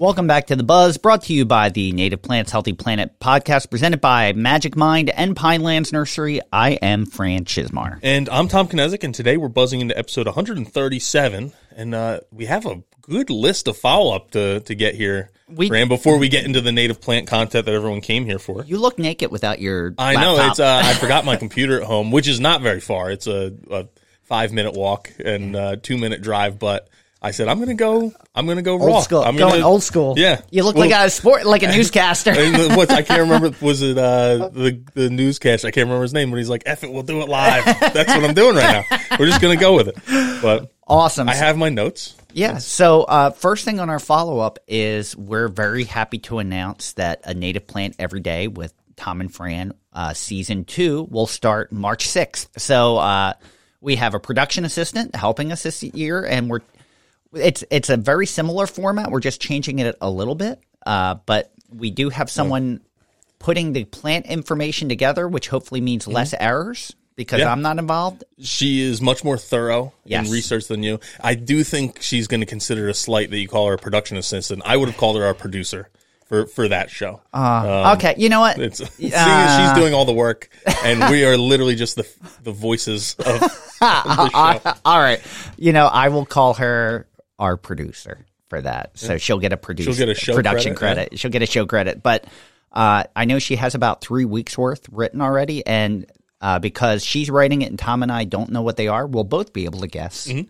Welcome back to The Buzz, brought to you by the Native Plants Healthy Planet podcast, presented by Magic Mind and Pinelands Nursery. I am Fran Chismar. And I'm Tom Knezick, and today we're buzzing into episode 137, and uh, we have a good list of follow up to, to get here, We- Fran, before we get into the native plant content that everyone came here for. You look naked without your I know it's. Uh, I forgot my computer at home, which is not very far. It's a, a five minute walk and uh, two minute drive, but I said I'm gonna go. I'm gonna go raw. old school. I'm going gonna, old school. Yeah. You look Well, like a sport, like a newscaster. what I can't remember was it uh, the the newscaster. I can't remember his name, but he's like, "F it, we'll do it live." That's what I'm doing right now. We're just gonna go with it. But awesome. I have my notes. Yeah. So, uh, first thing on our follow up is we're very happy to announce that a native plant every day with Tom and Fran uh, season two will start March 6th. So, uh, we have a production assistant helping us this year, and we're it's it's a very similar format. We're just changing it a little bit, uh, but we do have someone putting the plant information together, which hopefully means mm-hmm. less errors because Yeah. I'm not involved. She is much more thorough Yes. in research than you. I do think she's going to consider it a slight that you call her a production assistant. I would have called her our producer for for that show. Ah, okay, you know what? It's seeing as she's uh, doing all the work, and we are literally just the the voices of, of the show. All right. You know, I will call her our producer for that. So she'll get a producer She'll get a show production credit, credit. She'll get a show credit. But uh, I know she has about three weeks worth written already, and uh, because she's writing it and Tom and I don't know what they are, we'll both be able to guess. Mm-hmm.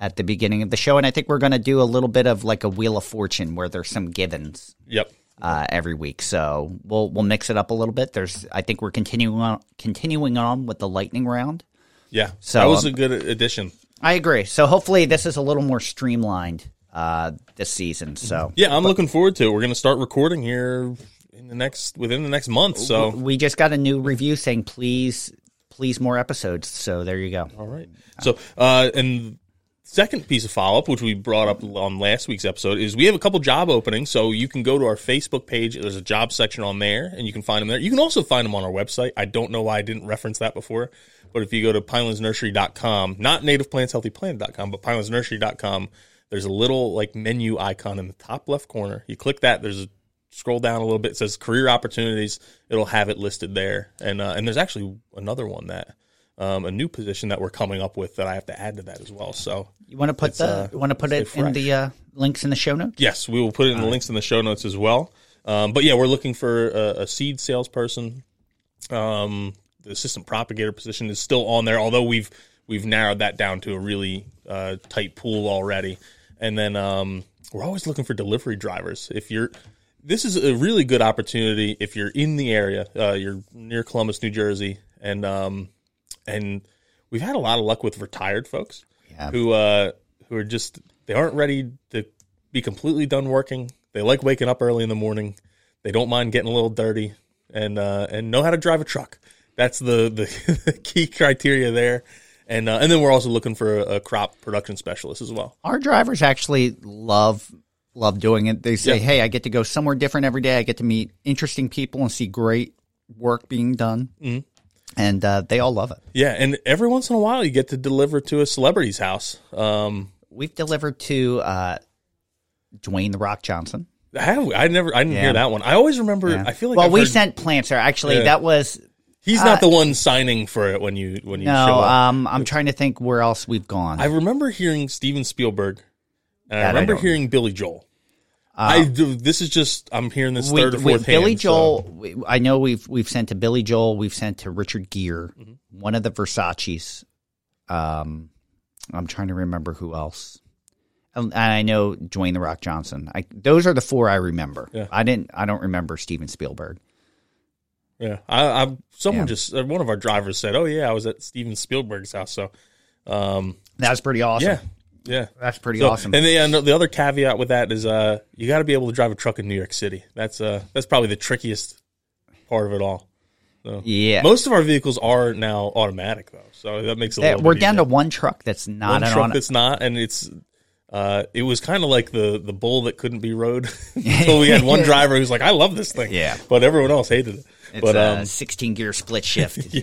At the beginning of the show, and I think we're going to do a little bit of like a wheel of fortune where there's some givens Yep. uh, every week. So we'll we'll mix it up a little bit. There's I think we're continuing on continuing on with the lightning round. Yeah. So, that was um, a good addition. I agree. So hopefully this is a little more streamlined uh, this season. So Yeah, I'm looking forward to it. We're going to start recording here in the next within the next month. So we just got a new review saying please, please more episodes. So there you go. All right. So, uh, and second piece of follow up, which we brought up on last week's episode, is we have a couple job openings. So you can go to our Facebook page. There's a job section on there, and you can find them there. You can also find them on our website. I don't know why I didn't reference that before, but if you go to pinelandsnursery.com, not nativeplantshealthyplanet.com, but pinelandsnursery.com, there's a little like menu icon in the top left corner. You click that. There's a scroll down a little bit. It says career opportunities. It'll have it listed there, and uh, and there's actually another one that um, a new position that we're coming up with that I have to add to that as well. So You want to put the uh, you want to put it in the uh, links in the show notes? yes, we will put it in the links in the show notes as well. Um, but yeah, we're looking for a, a seed salesperson. Um, the assistant propagator position is still on there, although we've we've narrowed that down to a really uh, tight pool already. And then um, we're always looking for delivery drivers. If you're this is a really good opportunity if you're in the area, uh, you're near Columbus, New Jersey, and um, and we've had a lot of luck with retired folks Yeah. who uh, who are just they aren't ready to be completely done working. They like waking up early in the morning. They don't mind getting a little dirty and uh, and know how to drive a truck. That's the the, key criteria there. And uh, and then we're also looking for a, a crop production specialist as well. Our drivers actually love love doing it. They say, Yeah. "Hey, I get to go somewhere different every day. I get to meet interesting people and see great work being done." Mm-hmm. And uh, they all love it. Yeah, and every once in a while you get to deliver to a celebrity's house. Um, We've delivered to uh, Dwayne the Rock Johnson. have we? I never, I didn't Yeah. hear that one. I always remember. Yeah. I feel like well, I've we heard- sent plants there. Actually, Yeah. that was he's not the one signing for it when you when you show up. Um, I'm trying to think where else we've gone. I remember hearing Steven Spielberg, and I That I remember don't- hearing Billy Joel. I do, this is just I'm hearing this We- third or fourth Billy hand, so- Joel. we- I know we've we've sent to Billy Joel. We've sent to Richard Gere, Mm-hmm. one of the Versace's. Um, I'm trying to remember who else. And and I know Dwayne the Rock Johnson. I, those are the four I remember. Yeah. I didn't. I don't remember Steven Spielberg. Yeah, I, I someone Yeah. just uh, one of our drivers said, "Oh yeah, I was at Steven Spielberg's house." So, um, That's pretty awesome. yeah, yeah, That's pretty So- awesome. And the uh, the other caveat with that is, uh, you got to be able to drive a truck in New York City. That's uh, that's probably the trickiest part of it all. So. Yeah. Most of our vehicles are now automatic though, so that makes it. A Yeah, little we're bit down to one truck that's not one an truck on. that's not, and it's. Uh, it was kind of like the the bull that couldn't be rode. so we had one driver who's like, "I love this thing," Yeah. but everyone else hated it. It's but a um, 16 gear split shift.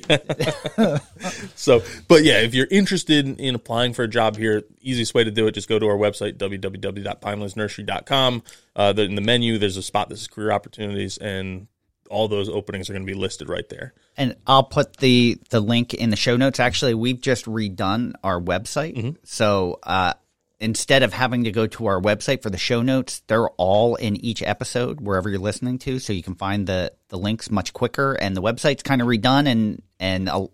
So, but yeah, if you're interested in, in applying for a job here, easiest way to do it, just go to our website, www.pinelandsnursery.com. Uh, the, in the menu, there's a spot that says career opportunities, and all those openings are going to be listed right there. And I'll put the the link in the show notes. Actually, we've just redone our website. Mm-hmm. So uh, instead of having to go to our website for the show notes, they're all in each episode wherever you're listening to. So you can find the the links much quicker. And the website's kind of redone and and uh,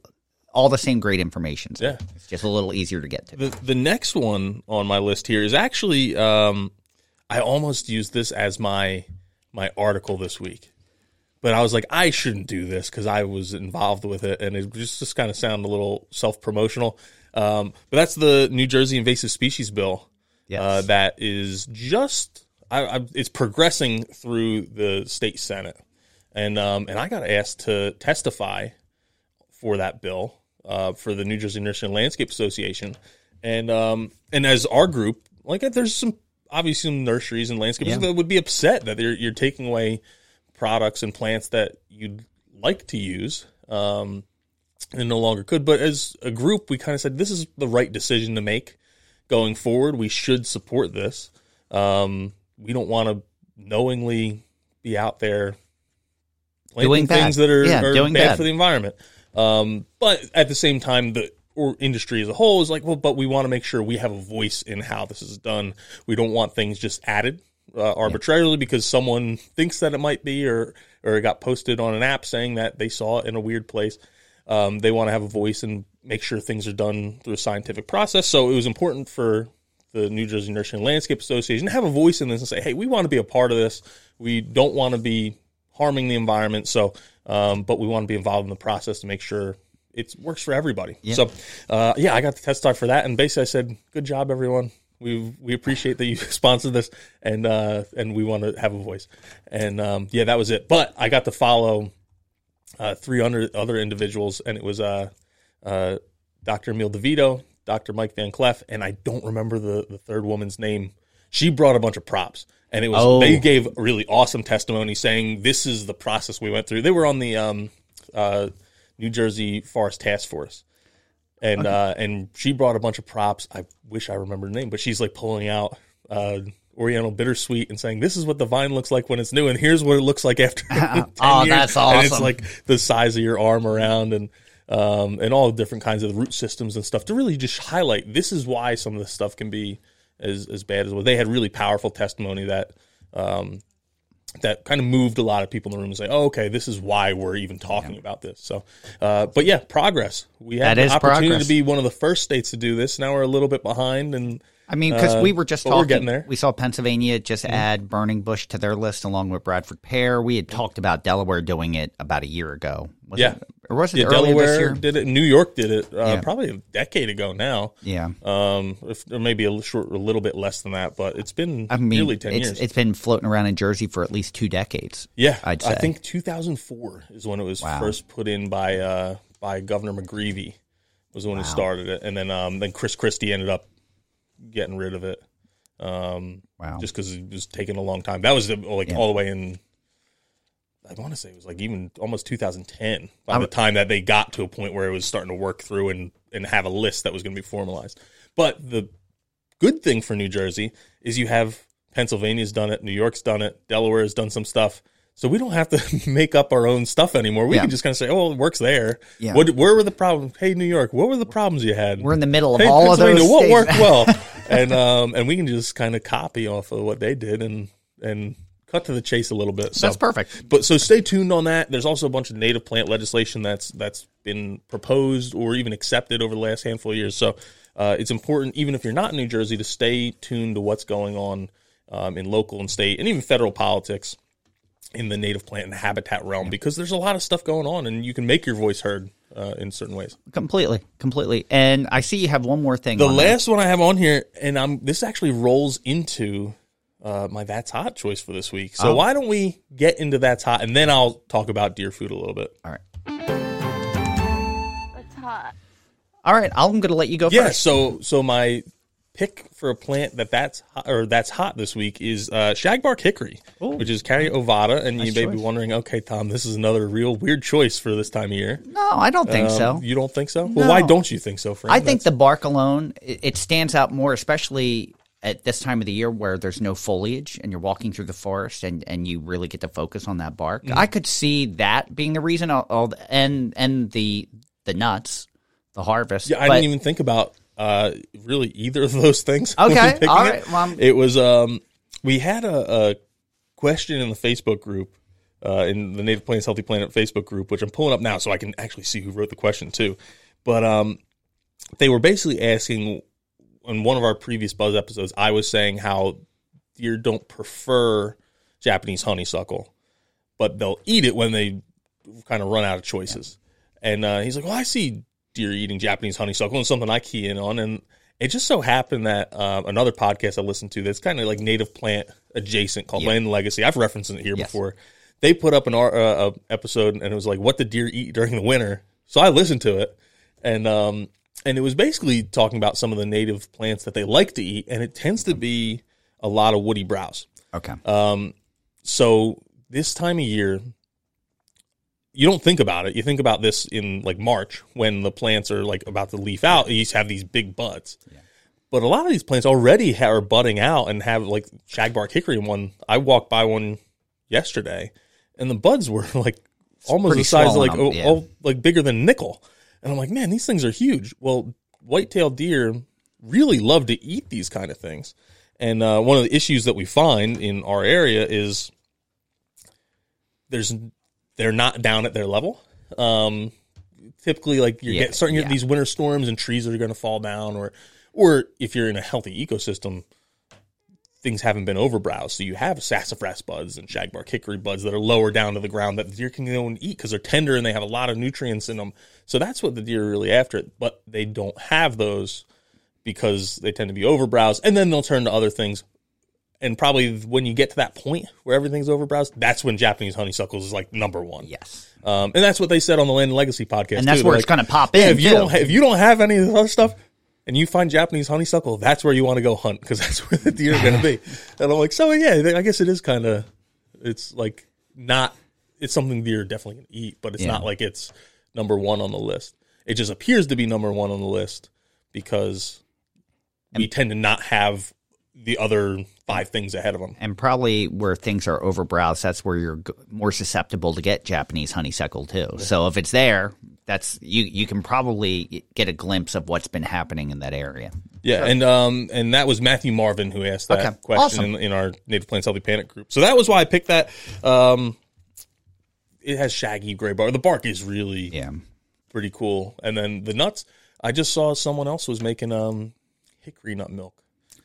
all the same great information. So Yeah. it's just a little easier to get to. The, the next one on my list here is actually, um, I almost used this as my my article this week. But I was like, I shouldn't do this because I was involved with it, and it just just kind of sounded a little self promotional. Um, but that's the New Jersey Invasive Species Bill Yes. uh, that is just I, I, it's progressing through the state senate, and um, and I got asked to testify for that bill uh, for the New Jersey Nursery and Landscape Association, and um, and as our group, like there's some obviously some nurseries and landscapers Yeah. that would be upset that you're, you're taking away products and plants that you'd like to use. Um, and no longer could. But as a group, we kind of said this is the right decision to make going forward. We should support this. Um, we don't want to knowingly be out there Doing bad. things that are, Yeah, are bad, bad. for the environment. Um, but at the same time, the or industry as a whole is like, well, but we want to make sure we have a voice in how this is done. We don't want things just added uh, arbitrarily because someone thinks that it might be, or or it got posted on an app saying that they saw it in a weird place. Um, they want to have a voice and make sure things are done through a scientific process. So it was important for the New Jersey Nursery and Landscape Association to have a voice in this and say, hey, we want to be a part of this. We don't want to be harming the environment. So, um, but we want to be involved in the process to make sure it works for everybody. So, uh, yeah, I got the test testify for that, and basically I said, good job, everyone. We we appreciate that you sponsored this, and uh, and we want to have a voice. And um, yeah, that was it. But I got to follow uh, three other other individuals, and it was uh, uh, Dr. Emile DeVito, Dr. Mike Van Clef, and I don't remember the, the third woman's name. She brought a bunch of props, and it was Oh. they gave really awesome testimony saying this is the process we went through. They were on the um, uh, New Jersey Forest Task Force, and uh, and she brought a bunch of props. I wish I remembered the name, but she's like pulling out. Uh, Oriental bittersweet and saying this is what the vine looks like when it's new, and here's what it looks like after. 10 Oh, years." that's And it's like the size of your arm around and um, and all different kinds of root systems and stuff to really just highlight this is why some of this stuff can be as as bad as well. They had really powerful testimony that um, that kind of moved a lot of people in the room and say, "Oh, okay, this is why we're even talking about this." So, uh, but yeah, progress. We had That the opportunity progress. to be one of the first states to do this. Now we're a little bit behind, and I mean, because Uh, we were just talking. we're getting there. Mm-hmm. We saw Pennsylvania just add Burning Bush to their list along with Bradford Pear. We had talked about Delaware doing it about a year ago. Was Yeah. it, or was it yeah, Delaware did it. New York did it uh, Yeah. probably a decade ago now. Yeah, Um, if, or maybe a short, a little bit less than that, but it's been I mean, nearly ten it's years. it's been floating around in Jersey for at least two decades. yeah, I'd say. I think 2004 is when it was Wow. first put in by uh, by Governor McGreevy was the one who started it, and then um, then Chris Christie ended up getting rid of it. Um, Wow. just because it was taking a long time. That was like Yeah. all the way in. I want to say it was like even almost 2010 by the time that they got to a point where it was starting to work through and and have a list that was going to be formalized. But the good thing for New Jersey is you have Pennsylvania's done it, New York's done it, Delaware has done some stuff. So we don't have to make up our own stuff anymore. We Yeah. can just kind of say, "Oh, it works there." Yeah. What, where were the problems? Hey, New York, what were the problems you had? We're in the middle of hey, all of those. What states. worked well? and um, and we can just kind of copy off of what they did and and cut to the chase a little bit. So. That's perfect. But so stay tuned on that. There's also a bunch of native plant legislation that's that's been proposed or even accepted over the last handful of years. So uh, it's important, even if you're not in New Jersey, to stay tuned to what's going on um, in local and state and even federal politics in the native plant and habitat realm because there's a lot of stuff going on and you can make your voice heard uh, in certain ways. Completely, completely. And I see you have one more thing. The on last there. one I have on here, and I'm this actually rolls into uh, my that's hot choice for this week. So oh. why don't we get into that's hot and then I'll talk about deer food a little bit. All right. That's hot. All right, I'm going to let you go yeah, first. so so my pick for a plant that that's hot, or that's hot this week is uh, shagbark hickory, which is Carya ovata. And you may be wondering, okay, Tom, this is another real weird choice for this time of year. No, I don't think Um, so. You don't think so? Well, why don't you think so, Fran? I think That's- the bark alone it, it stands out more, especially at this time of the year where there's no foliage and you're walking through the forest and, and you really get to focus on that bark. Mm-hmm. I could see that being the reason. All, all the- and and the the nuts, the harvest. Yeah, I but- didn't even think about uh, really either of those things. Okay, all it. well, it was um, we had a, a question in the Facebook group, uh, in the Native Plants Healthy Planet Facebook group, which I'm pulling up now so I can actually see who wrote the question too. But um, they were basically asking in one of our previous Buzz episodes. I was saying how deer don't prefer Japanese honeysuckle, but they'll eat it when they kind of run out of choices. And uh, he's like, "Well, I see deer eating Japanese honeysuckle, and something I key in on." And it just so happened that uh, another podcast I listened to that's kind of like native plant adjacent called Yeah. Land Legacy. I've referenced it here Yes. before. They put up an uh, episode, and it was like, "What did deer eat during the winter?" So I listened to it, and um, and it was basically talking about some of the native plants that they like to eat, and it tends to be a lot of woody browse. okay. Uh, So this time of year, you don't think about it. You think about this in like March when the plants are like about to leaf out. You have these big buds. But a lot of these plants already are budding out and have like shagbark hickory one. I walked by one yesterday, and the buds were like almost the size of like up, oh, yeah. oh, like bigger than nickel. And I'm like, man, these things are huge. Well, white-tailed deer really love to eat these kind of things. And uh, one of the issues that we find in our area is there's they're not down at their level. Um, typically, like you're Yeah, get, starting yeah. these winter storms and trees are going to fall down, or or if you're in a healthy ecosystem, things haven't been overbrowsed. So you have sassafras buds and shagbark hickory buds that are lower down to the ground that the deer can go and eat because they're tender and they have a lot of nutrients in them. So that's what the deer are really after. But they don't have those because they tend to be overbrowsed, and then they'll turn to other things. And probably when you get to that point where everything's overbrowsed, that's when Japanese honeysuckles is like number one. yes. Um, and that's what they said on the Land and Legacy podcast. And that's too. where They're it's like, gonna pop yeah, in, If you too. don't, ha- if you don't have any of the other stuff, and you find Japanese honeysuckle, that's where you want to go hunt because that's where the deer are going to be. And I'm like, so yeah, I guess it is kind of, it's like not, it's something deer are definitely going to eat, but it's Yeah. not like it's number one on the list. It just appears to be number one on the list because we tend to not have the other five things ahead of them. and probably where things are overbrowsed, that's where you're more susceptible to get Japanese honeysuckle too. So if it's there, that's you. You can probably get a glimpse of what's been happening in that area. Yeah, and um, and that was Matthew Marvin who asked that Okay, question awesome. in, in our Native Plants Healthy Planet group. So that was why I picked that. Um, it has shaggy gray bark. The bark is really Yeah, pretty cool, and then the nuts. I just saw someone else was making um hickory nut milk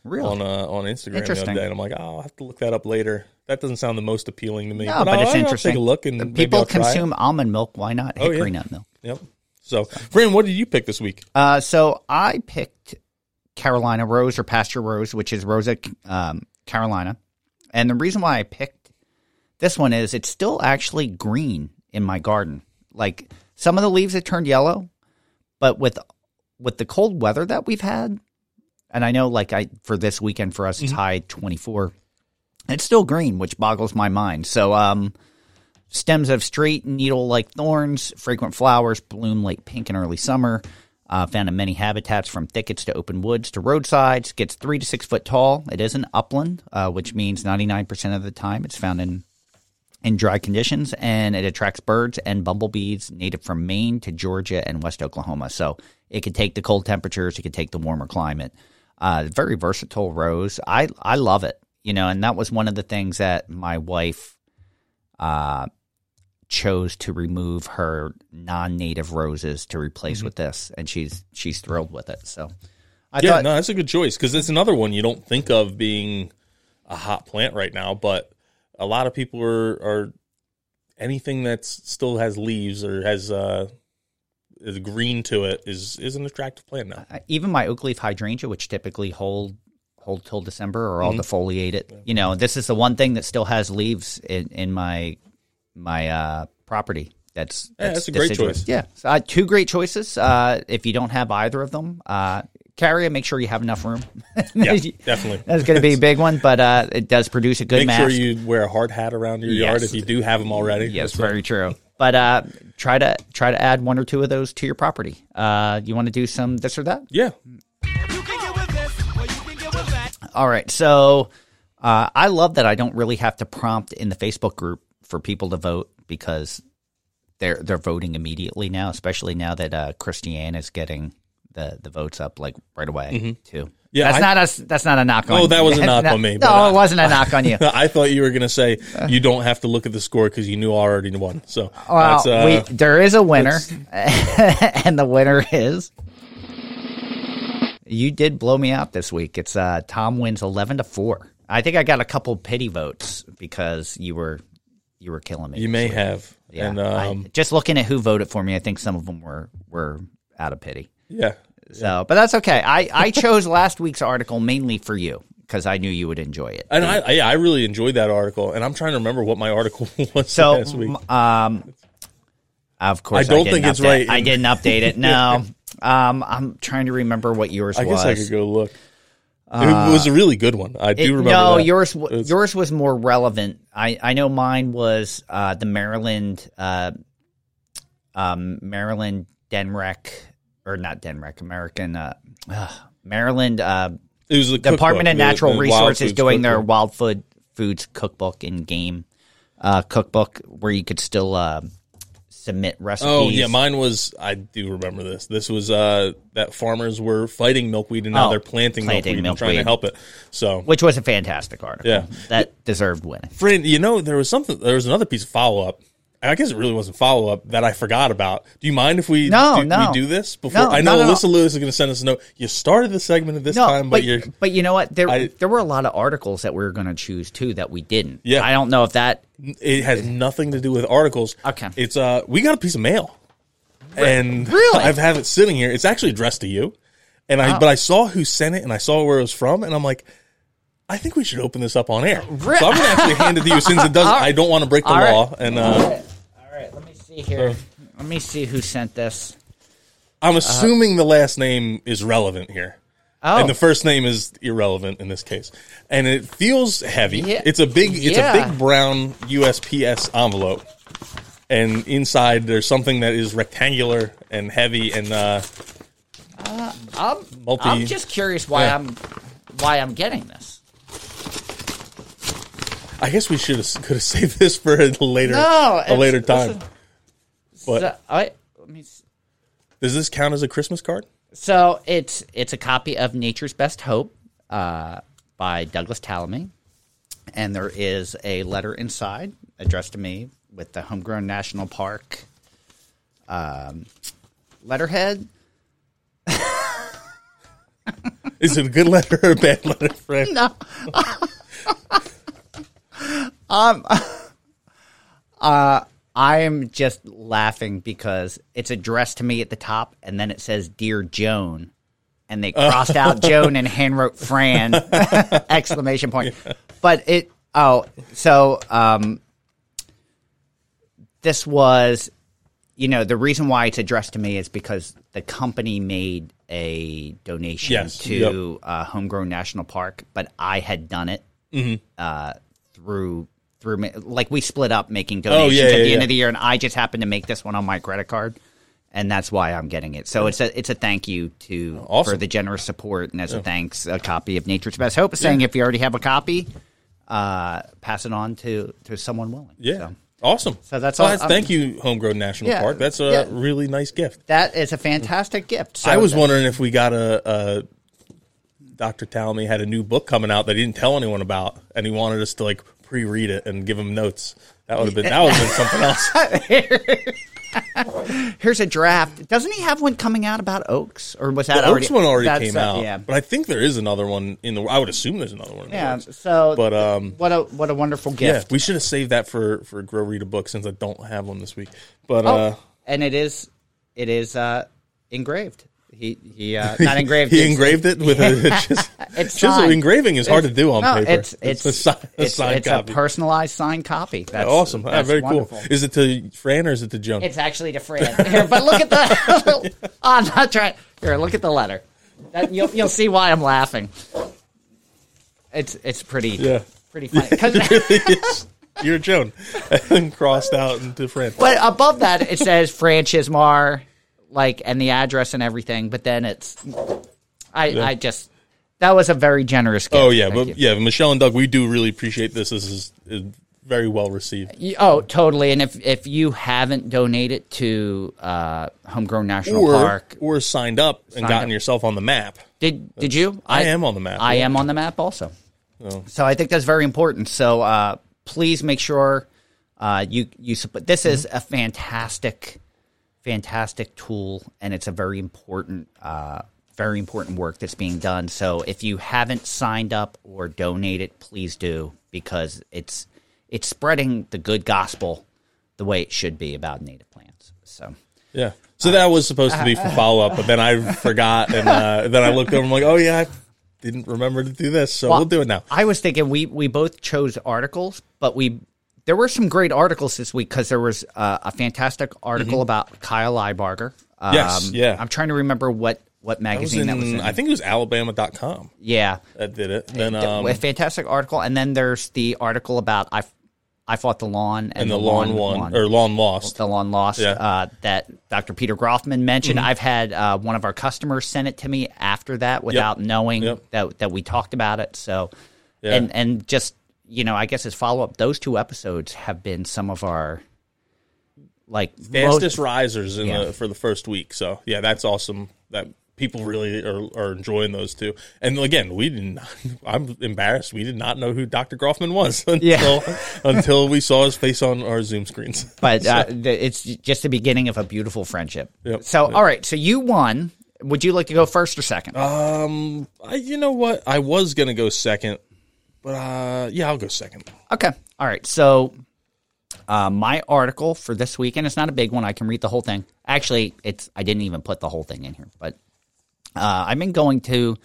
really. on uh, on Instagram the other Interesting. day, and I'm like, oh, I'll have to look that up later. That doesn't sound the most appealing to me. no, but, it's I'll interesting. take a look and maybe people I'll try it. consume almond milk. Why not Oh, yeah. hickory nut milk? Yep. So, Fran, what did you pick this week? Uh, so I picked Carolina Rose or Pasture Rose, which is Rosa um, Carolina. And the reason why I picked this one is it's still actually green in my garden. Like some of the leaves have turned yellow, but with with the cold weather that we've had, and I know like I for this weekend for us it's high twenty four. It's still green, which boggles my mind. So um Stems have straight needle like thorns, frequent flowers, bloom late pink in early summer. Uh, found in many habitats from thickets to open woods to roadsides. Gets three to six foot tall. It is an upland, uh, which means 99% of the time it's found in in dry conditions, and it attracts birds and bumblebees native from Maine to Georgia and West Oklahoma. So it could take the cold temperatures, it could take the warmer climate. Uh, very versatile rose. I I love it. You know, and that was one of the things that my wife uh, chose to remove her non-native roses to replace with this, and she's she's thrilled with it. So I yeah, thought, no, that's a good choice because it's another one you don't think of being a hot plant right now, but a lot of people are, are anything that still has leaves or has uh, is green to it is is an attractive plant now. uh, even my oak leaf hydrangea, which typically hold hold till December or i'll all defoliated. You know, this is the one thing that still has leaves in, in my my uh, property. that's Yeah, that's a the great choice. Yeah, so, uh, two great choices. Uh, if you don't have either of them, uh, carry it. Make sure you have enough room. Yeah, definitely. That's going to be a big one, but uh, it does produce a good Make mask. sure you wear a hard hat around your yard if you do have them already. Yes, That's right. very true. But uh, try to try to add one or two of those to your property. Uh, you want to do some this or that? Yeah. You can get with this, or you can get with that. All right. So uh, I love that I don't really have to prompt in the Facebook group for people to vote because they're they're voting immediately now, especially now that uh, Christiane is getting the, the votes up like right away too. Yeah, that's I- not us. That's not a knock on. Oh, that was a knock on me, No, uh, it wasn't a knock on you. I thought you were going to say you don't have to look at the score because you knew I already won. So Well, that's, uh, we, there is a winner, and the winner is. You did blow me out this week. It's uh, Tom wins eleven to four. I think I got a couple pity votes because you were you were killing me. you may week. have. Yeah, And I- um, just looking at who voted for me, I think some of them were were out of pity. yeah. So, but that's okay. I I chose last week's article mainly for you because I knew you would enjoy it. And I, I, yeah, I really enjoyed that article, and I'm trying to remember what my article was So, last week. um, of course, I don't didn't think it's right I didn't update it. No, um, I'm trying to remember what yours I was. I guess I could go look. it was a really good one. I do It- remember. no, that. yours was- yours was more relevant. I I know mine was uh, the Maryland uh, um, Maryland Denrec or not Denmark, American uh, ugh, Maryland uh, It was the Department cookbook, of Natural the Wild Resources doing their wild food foods cookbook and game uh, cookbook where you could still uh, submit recipes. Oh yeah, mine was. I do remember this. This was uh, that farmers were fighting milkweed, and now Oh, they're planting, planting milkweed, and trying to help it. So, which was a fantastic article. Yeah. that deserved winning. friend, you know, there was something. There was another piece of follow up. I guess it really wasn't follow up that I forgot about. Do you mind if we No, do, no. we do this before? No, I know all. Alyssa Lewis is going to send us a note. You started the segment at this No, time, but, but you're but you know what? There I- there were a lot of articles that we were going to choose too that we didn't. Yeah. I don't know if that. it has nothing to do with articles. Okay. It's uh we got a piece of mail. And Really? I've had it sitting here. It's actually addressed to you. And I Oh. but I saw who sent it and I saw where it was from and I'm like I think we should open this up on air. Re- So I'm going to actually hand it to you since it does I don't want to break the All right. law and uh All right, let me see here. Let me see who sent this. I'm assuming the last name is relevant here. Oh, And the first name is irrelevant in this case. And it feels heavy. Yeah. It's a big it's Yeah. a big brown USPS envelope. And inside there's something that is rectangular and heavy and uh I'm, multi I'm just curious why Yeah. I'm why I'm getting this. I guess we should have could have saved this for a later No, a it's- later time. is- So, I, let me. s- does this count as a Christmas card? So it's it's a copy of Nature's Best Hope uh, by Douglas Tallamy, and there is a letter inside addressed to me with the Homegrown National Park um, letterhead. Is it a good letter or a bad letter, friend? No. um, uh, I am just laughing because it's addressed to me at the top, and then it says "Dear Joan," and they crossed out Joan and handwrote Fran exclamation point. But it oh so um, this was you know the reason why it's addressed to me is because the company made a donation Yes, to uh, Homegrown National Park, but I had done it Mm-hmm. uh, through through like we split up making donations yeah, at yeah, the end of the year, and I just happened to make this one on my credit card, and that's why I'm getting it. So it's a it's a thank you to Awesome. for the generous support, and as a thanks, a copy of Nature's Best Hope, saying if you already have a copy, uh, pass it on to to someone willing. Yeah. So Awesome. So that's all- thank you, Homegrown National Yeah, Park. That's a yeah. really nice gift. that is a fantastic gift. So I was wondering if we got a, a Dr. Tallamy had a new book coming out that he didn't tell anyone about, and he wanted us to like pre-read it and give him notes. That would have been that would have been something else. Here's a draft. Doesn't he have one coming out about oaks, or was that The already? Oaks one already came uh, out, Yeah, but I think there is another one in the. I would assume there's another one. In yeah. So, but um, what a what a wonderful gift. yeah, we should have saved that for for Grow Read a book since I don't have one this week. But Oh, uh, and it is it is uh, engraved. He he uh, not engraved. he it's- engraved it with a just it's Chisel signed. engraving is hard to do on no, paper. it's it's a, si- a it's, signed it's copy. a personalized signed copy. That's awesome. Ah, very wonderful. cool. Is it to Fran or is it to Joan? It's actually to Fran. Here, but look at the. I'm not trying. Here, look at the letter. That, you'll you'll see why I'm laughing. It's it's pretty Yeah. pretty funny You're Joan. and crossed out into Fran. but above that it says Fran Chismar, like and the address and everything. But then it's I I just that was a very generous gift. Oh yeah, Thank but you. yeah, Michelle and Doug, we do really appreciate this. This is, is very well received. Oh, totally. And if if you haven't donated to uh, Homegrown National Or Park, or signed up and Signed gotten up. yourself on the map. did did you? I am on the map, I yeah. am on the map also. So I think that's very important. So uh, please make sure uh, you you support. This is Mm-hmm. a fantastic, fantastic tool, and it's a very important. Uh, very important work that's being done. So if you haven't signed up or donated, please do because it's it's spreading the good gospel the way it should be about native plants. So Yeah. So that was supposed to be for follow up, but then I forgot, and uh, then I looked over. And I'm like, oh yeah, I didn't remember to do this, so Well, we'll do it now. I was thinking we we both chose articles, but we there were some great articles this week because there was uh, a fantastic article about Kyle Leibarger. Um, Mm-hmm. Yes, yeah. I'm trying to remember what what I was magazine in, that was in. I think it was Alabama.com yeah, that did it. Then um, a fantastic article, and then there's the article about I I fought the lawn and, and the lawn won won. or lawn lost. the lawn lost Yeah. Mm-hmm. uh, that Dr. Peter Groffman mentioned. I've had uh, one of our customers send it to me after that without knowing Yep. that that we talked about it. So, Yeah. and and just you know, I guess as follow up, those two episodes have been some of our like fastest most, risers in Yeah. the, for the first week. So yeah, that's awesome. That people really are, are enjoying those two. And again, we didn't. I'm embarrassed. We did not know who Dr. Groffman was until Yeah. until we saw his face on our Zoom screens. but uh, it's just the beginning of a beautiful friendship. Yep. So, all right, so you won. Would you like to go first or second? Um, I, you know what? I was gonna go second, but uh, yeah, I'll go second. Okay. All right. So, uh, my article for this weekend it's not a big one. I can read the whole thing. Actually, it's I didn't even put the whole thing in here, but uh, I've been going to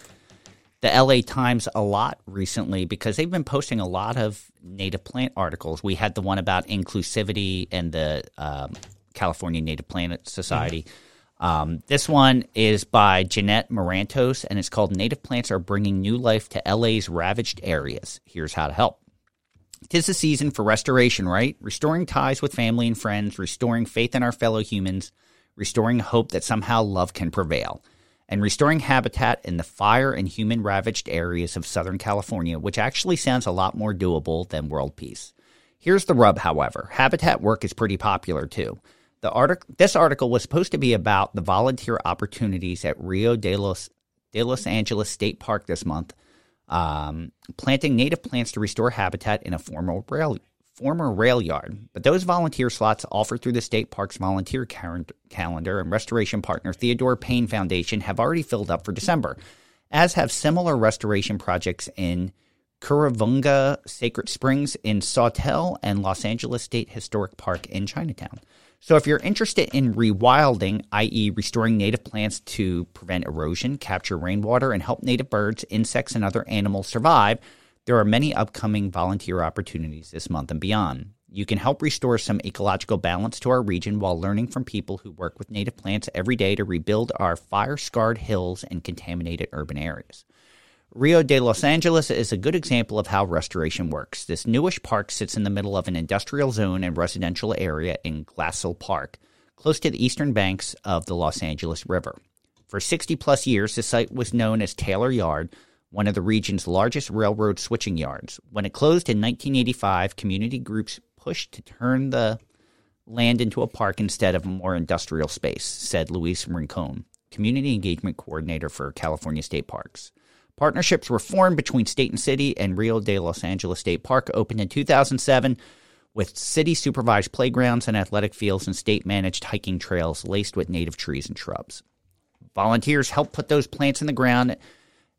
the LA Times a lot recently because they've been posting a lot of native plant articles. We had the one about inclusivity and the um, California Native Plant Society. Um, this one is by Jeanette Marantos, and it's called Native Plants Are Bringing New Life to LA's Ravaged Areas. Here's how to help. Tis the season for restoration, right? Restoring ties with family and friends, restoring faith in our fellow humans, restoring hope that somehow love can prevail, and restoring habitat in the fire and human ravaged areas of Southern California, which actually sounds a lot more doable than world peace. Here's the rub, however habitat work is pretty popular too. The artic- this article was supposed to be about the volunteer opportunities at Rio de los, de los Angeles State Park this month um, planting native plants to restore habitat in a former rail former rail yard. But those volunteer slots offered through the state park's volunteer cal- calendar and restoration partner Theodore Payne Foundation have already filled up for December, as have similar restoration projects in Kuruvungna Sacred Springs in Sawtelle and Los Angeles State Historic Park in Chinatown. So, if you're interested in rewilding, i.e., restoring native plants to prevent erosion, capture rainwater, and help native birds, insects, and other animals survive, there are many upcoming volunteer opportunities this month and beyond. You can help restore some ecological balance to our region while learning from people who work with native plants every day to rebuild our fire scarred hills and contaminated urban areas. Rio de Los Angeles is a good example of how restoration works. This newish park sits in the middle of an industrial zone and residential area in Glassell Park, close to the eastern banks of the Los Angeles River. For 60 plus years, the site was known as Taylor Yard, one of the region's largest railroad switching yards. When it closed in 1985, community groups pushed to turn the land into a park instead of a more industrial space, said Luis Rincon, community engagement coordinator for California State Parks. Partnerships were formed between state and city, and Rio de Los Angeles State Park opened in 2007 with city supervised playgrounds and athletic fields and state managed hiking trails laced with native trees and shrubs. Volunteers helped put those plants in the ground,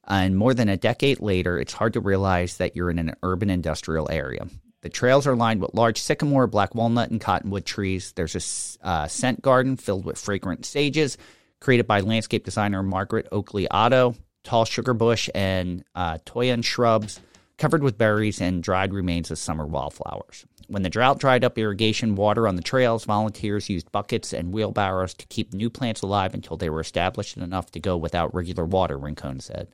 and more than a decade later, it's hard to realize that you're in an urban industrial area. The trails are lined with large sycamore, black walnut, and cottonwood trees. There's a uh, scent garden filled with fragrant sages created by landscape designer Margaret Oakley Otto. Tall sugar bush and uh, toyon shrubs covered with berries and dried remains of summer wildflowers. When the drought dried up irrigation water on the trails, volunteers used buckets and wheelbarrows to keep new plants alive until they were established enough to go without regular water, Rincon said.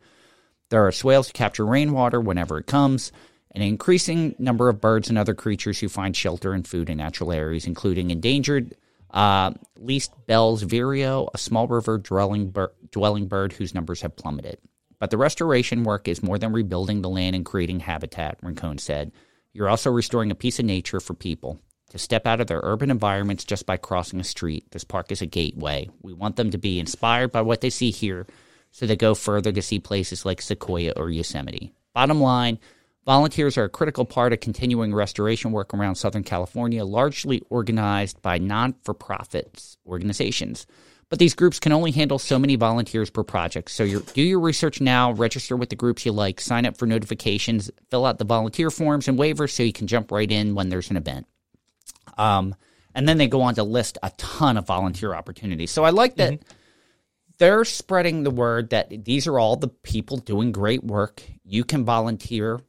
There are swales to capture rainwater whenever it comes, an increasing number of birds and other creatures who find shelter and food in natural areas, including endangered uh, least Bell's vireo, a small river dwelling, bir- dwelling bird whose numbers have plummeted. But the restoration work is more than rebuilding the land and creating habitat, Rincon said. You're also restoring a piece of nature for people to step out of their urban environments just by crossing a street. This park is a gateway. We want them to be inspired by what they see here so they go further to see places like Sequoia or Yosemite. Bottom line, volunteers are a critical part of continuing restoration work around Southern California, largely organized by non for profit organizations. But these groups can only handle so many volunteers per project. So do your research now, register with the groups you like, sign up for notifications, fill out the volunteer forms and waivers so you can jump right in when there's an event. Um, and then they go on to list a ton of volunteer opportunities. So I like that they're spreading the word that these are all the people doing great work. You can volunteer.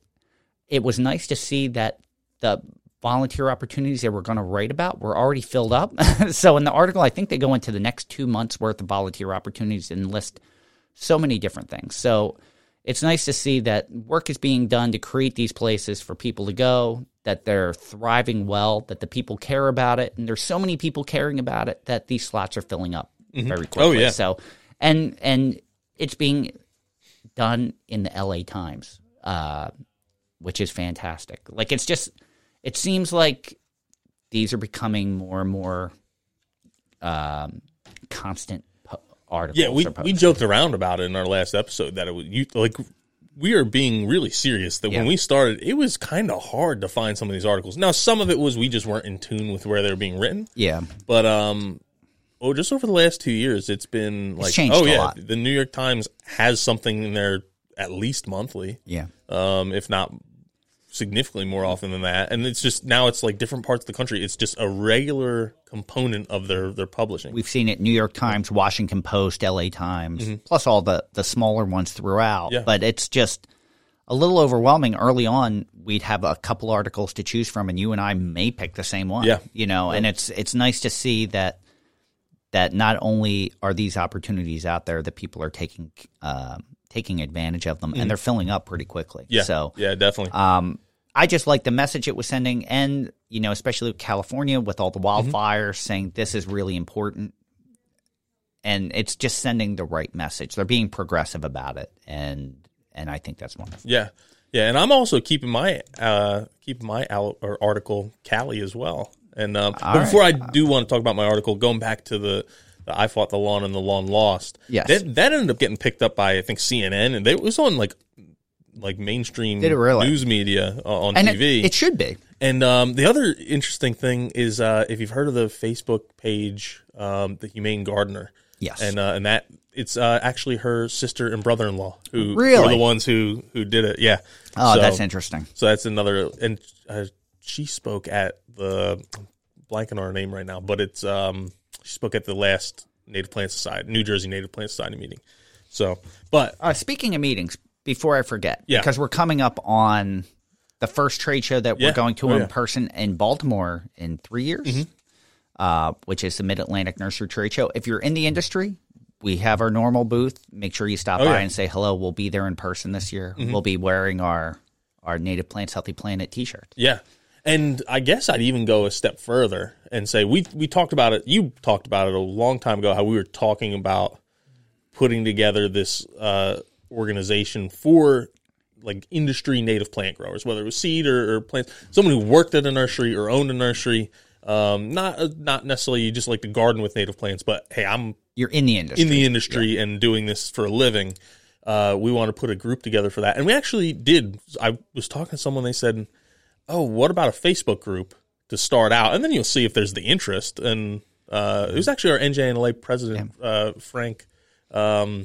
It was nice to see that the volunteer opportunities they were going to write about were already filled up. so in the article, I think they go into the next two months worth of volunteer opportunities and list so many different things. So it's nice to see that work is being done to create these places for people to go, that they're thriving well, that the people care about it, and there's so many people caring about it that these slots are filling up very quickly. Oh, yeah. So and and it's being done in the LA Times, uh, which is fantastic. Like it's just it seems like these are becoming more and more um, constant po- articles. Yeah, we we joked around about it in our last episode that it was you like we are being really serious that when we started it was kind of hard to find some of these articles. Now some of it was we just weren't in tune with where they were being written, yeah. but um oh just over the last 2 years it's been like changed oh yeah, the New York Times has something in there at least monthly. Yeah. um, if not significantly more often than that. And it's just now it's like different parts of the country. It's just a regular component of their their publishing. We've seen it New York Times, Washington Post, LA Times, plus all the, the smaller ones throughout. Mm-hmm. Yeah. But it's just a little overwhelming. Early on, we'd have a couple articles to choose from, and you and I may pick the same one. Yeah. You know, and it's it's nice to see that that not only are these opportunities out there that people are taking uh, taking advantage of them, and they're filling up pretty quickly. Mm-hmm. yeah, So yeah, definitely. um, I just like the message it was sending, and you know, especially with California with all the Mm-hmm. wildfires, saying this is really important, and it's just sending the right message. They're being progressive about it, and and I think that's wonderful. yeah, yeah. And I'm also keeping my uh keeping my al- or article Cali as well. And um, but before I do want to talk about my article, going back to the. the I fought the lawn and the lawn lost. Yes. that, that ended up getting picked up by I think CNN, and they, it was on like like mainstream Did it really? news media uh, on And TV. it should be. And um, the other interesting thing is uh, if you've heard of the Facebook page, um, the Humane Gardener. Yes. And uh, and that it's uh, actually her sister and brother in law who were the ones who who did it. Yeah. Oh, So- that's interesting. So that's another. And uh, she spoke at the I'm blanking on her name right now, but it's um she spoke at the last Native Plant Society, New Jersey Native Plant Society meeting. So, but Uh, speaking of meetings, before I forget, Yeah. because we're coming up on the first trade show that Yeah. we're going to Oh, in yeah. person in Baltimore in three years, uh, which is the Mid Atlantic Nursery Trade Show. If you're in the industry, we have our normal booth. Make sure you stop Oh, by. Mm-hmm. and say hello. We'll be there in person this year. We'll be wearing our our Native Plants Healthy Planet T-shirt. Yeah. And I guess I'd even go a step further and say we we talked about it. You talked about it a long time ago. How we were talking about putting together this uh, organization for like industry native plant growers, whether it was seed or, or plants. Someone who worked at a nursery or owned a nursery. Um, not uh, not necessarily you just like to garden with native plants, but hey, I'm You're in the industry. in the industry and doing this for a living. Uh, we want to put a group together for that, and we actually did. I was talking to someone. They said, "Oh, what about a Facebook group to start out, and then you'll see if there's the interest." And uh, it was actually our NJNLA president, uh, Frank. Um,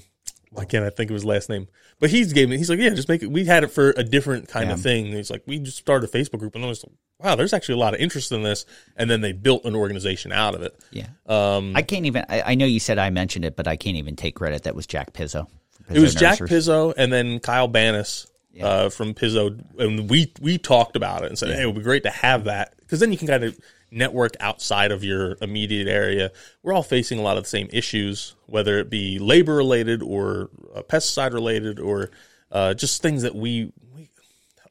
why can't I think of his last name? But he's gave me. He's like, yeah, just make it. We had it for a different kind of Yeah. thing. He's like, we just started a Facebook group, and I was like, wow, there's actually a lot of interest in this. And then they built an organization out of it. yeah. Um, I can't even. I, I know you said I mentioned it, but I can't even take credit. That was Jack Pizzo Pizzo It was Jack Pizzo and then Kyle Banis uh, from Pizzo, and we we talked about it and said, "Hey, it would be great to have that because then you can kind of network outside of your immediate area. We're all facing a lot of the same issues, whether it be labor related or uh, pesticide related or uh, just things that we we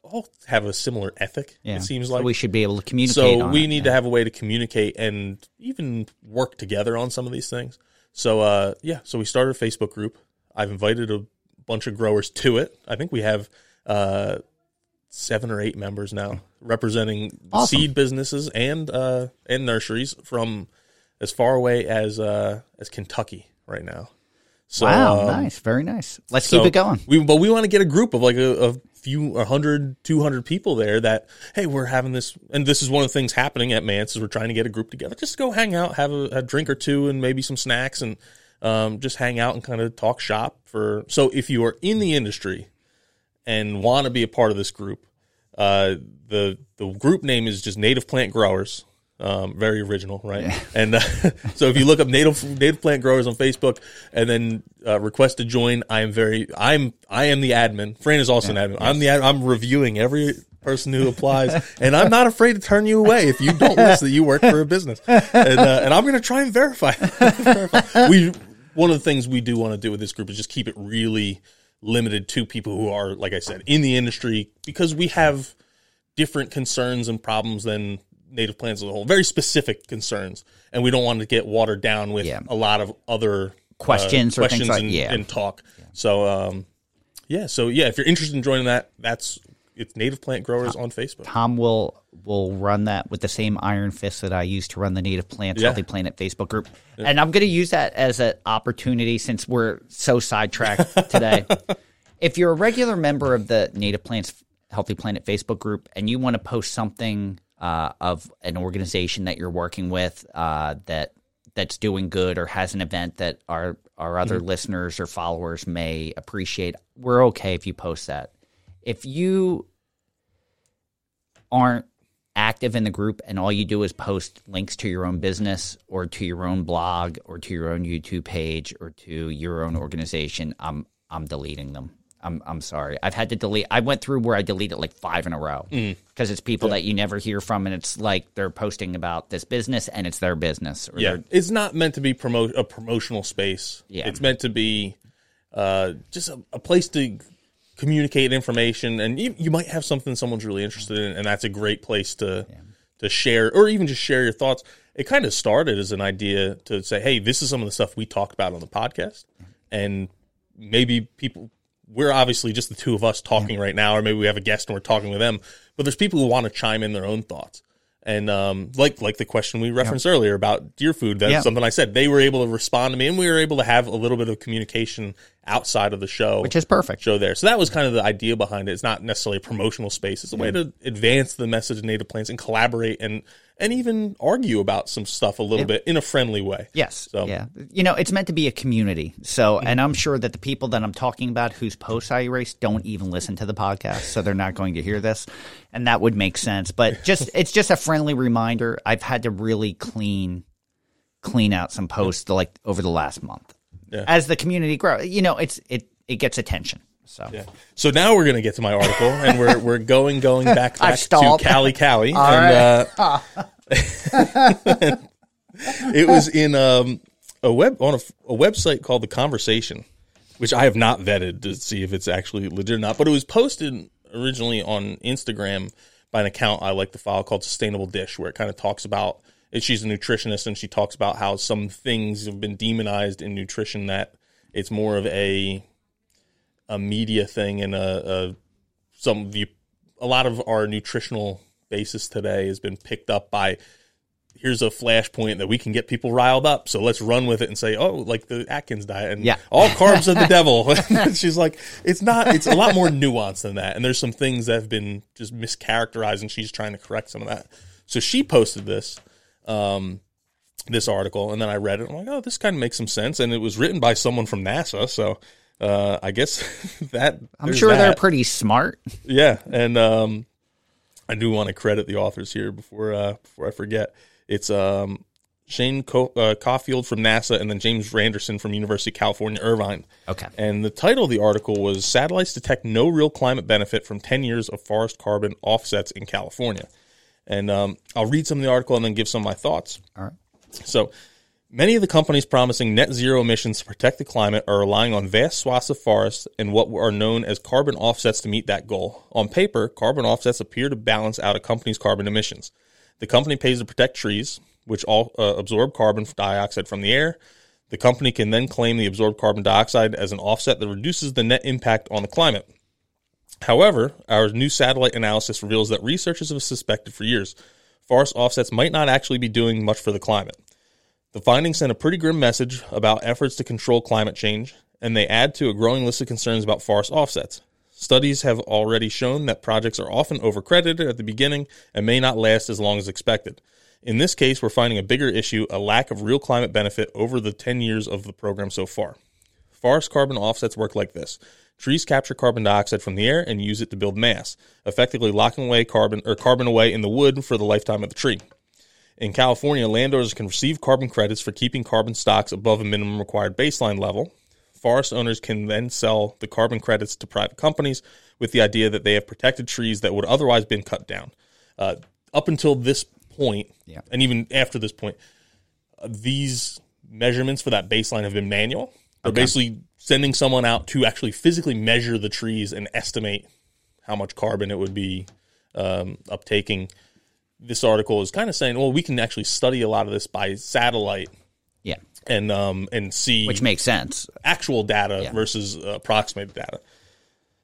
all have a similar ethic. Yeah. It seems So like we should be able to communicate. so we it, need yeah. to have a way to communicate and even work together on some of these things. So uh, yeah, so we started a Facebook group. I've invited a bunch of growers to it. I think we have uh, seven or eight members now, representing Awesome. seed businesses and uh, and nurseries from as far away as uh, as Kentucky right now. So, Wow, um, nice, very nice. Let's so keep it going. We but we want to get a group of like a, a few, a hundred, two hundred people there. That hey, we're having this, and this is one of the things happening at MANTS is we're trying to get a group together. Just go hang out, have a, a drink or two, and maybe some snacks, and um, just hang out and kind of talk shop. For so if you are in the industry and want to be a part of this group, uh, the the group name is just Native Plant Growers. Um, very original, right? And uh, so if you look up native native plant growers on Facebook and then uh, request to join, I am very I'm I am the admin. Fran is also an admin. I'm the ad, I'm reviewing every person who applies, and I'm not afraid to turn you away if you don't list that you work for a business. And, uh, and I'm going to try and verify. verify. We one of the things we do want to do with this group is just keep it really limited to people who are, like I said, in the industry because we have different concerns and problems than native plants as a whole. Very specific concerns, and we don't want to get watered down with Yeah. a lot of other uh, Questions or things questions like- and, yeah. and talk. So, um, yeah, so yeah, if you're interested in joining that, that's it's Native Plant Growers on Facebook. Tom will will run that with the same iron fist that I use to run the Native Plants Yeah. Healthy Planet Facebook group, and I'm going to use that as an opportunity since we're so sidetracked today. if you're a regular member of the Native Plants Healthy Planet Facebook group and you want to post something uh, of an organization that you're working with uh, that that's doing good or has an event that our our other Mm-hmm. listeners or followers may appreciate, we're okay if you post that. If you aren't active in the group and all you do is post links to your own business or to your own blog or to your own YouTube page or to your own organization, I'm I'm deleting them. I'm I'm sorry. I've had to delete. I went through where I deleted like five in a row because it's people that you never hear from, and it's like they're posting about this business and it's their business. Or Yeah, their- it's not meant to be promote a promotional space. Yeah. it's meant to be uh, just a, a place to communicate information, and you, you might have something someone's really interested in, and that's a great place to to share, or even just share your thoughts. It kind of started as an idea to say, "Hey, this is some of the stuff we talked about on the podcast," and maybe people. We're obviously just the two of us talking right now, or maybe we have a guest and we're talking with them. But there's people who want to chime in their own thoughts, and um, like like the question we referenced earlier about deer food. That's Yeah. something I said. They were able to respond to me, and we were able to have a little bit of communication outside of the show, which is perfect. show there. So that was kind of the idea behind it. It's not necessarily a promotional space. It's a way to advance the message of native plants and collaborate and and even argue about some stuff a little bit in a friendly way. Yes. So- Yeah. You know, it's meant to be a community. So, and I'm sure that the people that I'm talking about whose posts I erase don't even listen to the podcast, so they're not going to hear this, and that would make sense. But just it's just a friendly reminder. I've had to really clean clean out some posts like over the last month Yeah. as the community grows. You know, it's it it gets attention. So Yeah. So now we're going to get to my article, and we're we're going going back back to. Cali Cali, All and uh, it was in um, a web on a, a website called the Conversation, which I have not vetted to see if it's actually legit or not. But it was posted originally on Instagram by an account I like to follow called Sustainable Dish, where it kind of talks about. She's a nutritionist, and she talks about how some things have been demonized in nutrition that it's more of a a media thing and a, a some of you a lot of our nutritional basis today has been picked up by here's a flashpoint that we can get people riled up so let's run with it and say oh like the atkins diet and Yeah. all carbs are the devil she's like it's not it's a lot more nuanced than that and there's some things that have been just mischaracterized and she's trying to correct some of that so she posted this um this article and then I read it. I'm like, oh, this kind of makes some sense. And it was written by someone from NASA. So uh, I guess that I'm sure they're pretty smart. Yeah, and um, I do want to credit the authors here before uh, before I forget. It's um, Shane Co- uh, Coffield from NASA, and then James Randerson from University of California, Irvine. Okay. And the title of the article was Satellites Detect No Real Climate Benefit from 10 Years of Forest Carbon Offsets in California. And um, I'll read some of the article and then give some of my thoughts. All right. So, many of the companies promising net zero emissions to protect the climate are relying on vast swaths of forests and what are known as carbon offsets to meet that goal. On paper, carbon offsets appear to balance out a company's carbon emissions. The company pays to protect trees, which all uh, absorb carbon dioxide from the air. The company can then claim the absorbed carbon dioxide as an offset that reduces the net impact on the climate. However, our new satellite analysis reveals that researchers have suspected for years forest offsets might not actually be doing much for the climate. The findings send a pretty grim message about efforts to control climate change, and they add to a growing list of concerns about forest offsets. Studies have already shown that projects are often overcredited at the beginning and may not last as long as expected. In this case, we're finding a bigger issue a lack of real climate benefit over the 10 years of the program so far. Forest carbon offsets work like this. Trees capture carbon dioxide from the air and use it to build mass, effectively locking away carbon or carbon away in the wood for the lifetime of the tree. In California, landowners can receive carbon credits for keeping carbon stocks above a minimum required baseline level. Forest owners can then sell the carbon credits to private companies with the idea that they have protected trees that would otherwise been cut down. Uh, up until this point, Yeah. and even after this point, uh, these measurements for that baseline have been manual. They're basically sending someone out to actually physically measure the trees and estimate how much carbon it would be um, uptaking. This article is kind of saying, well, we can actually study a lot of this by satellite Yeah. and um, and see Which makes sense. actual data Yeah. versus uh, approximated data.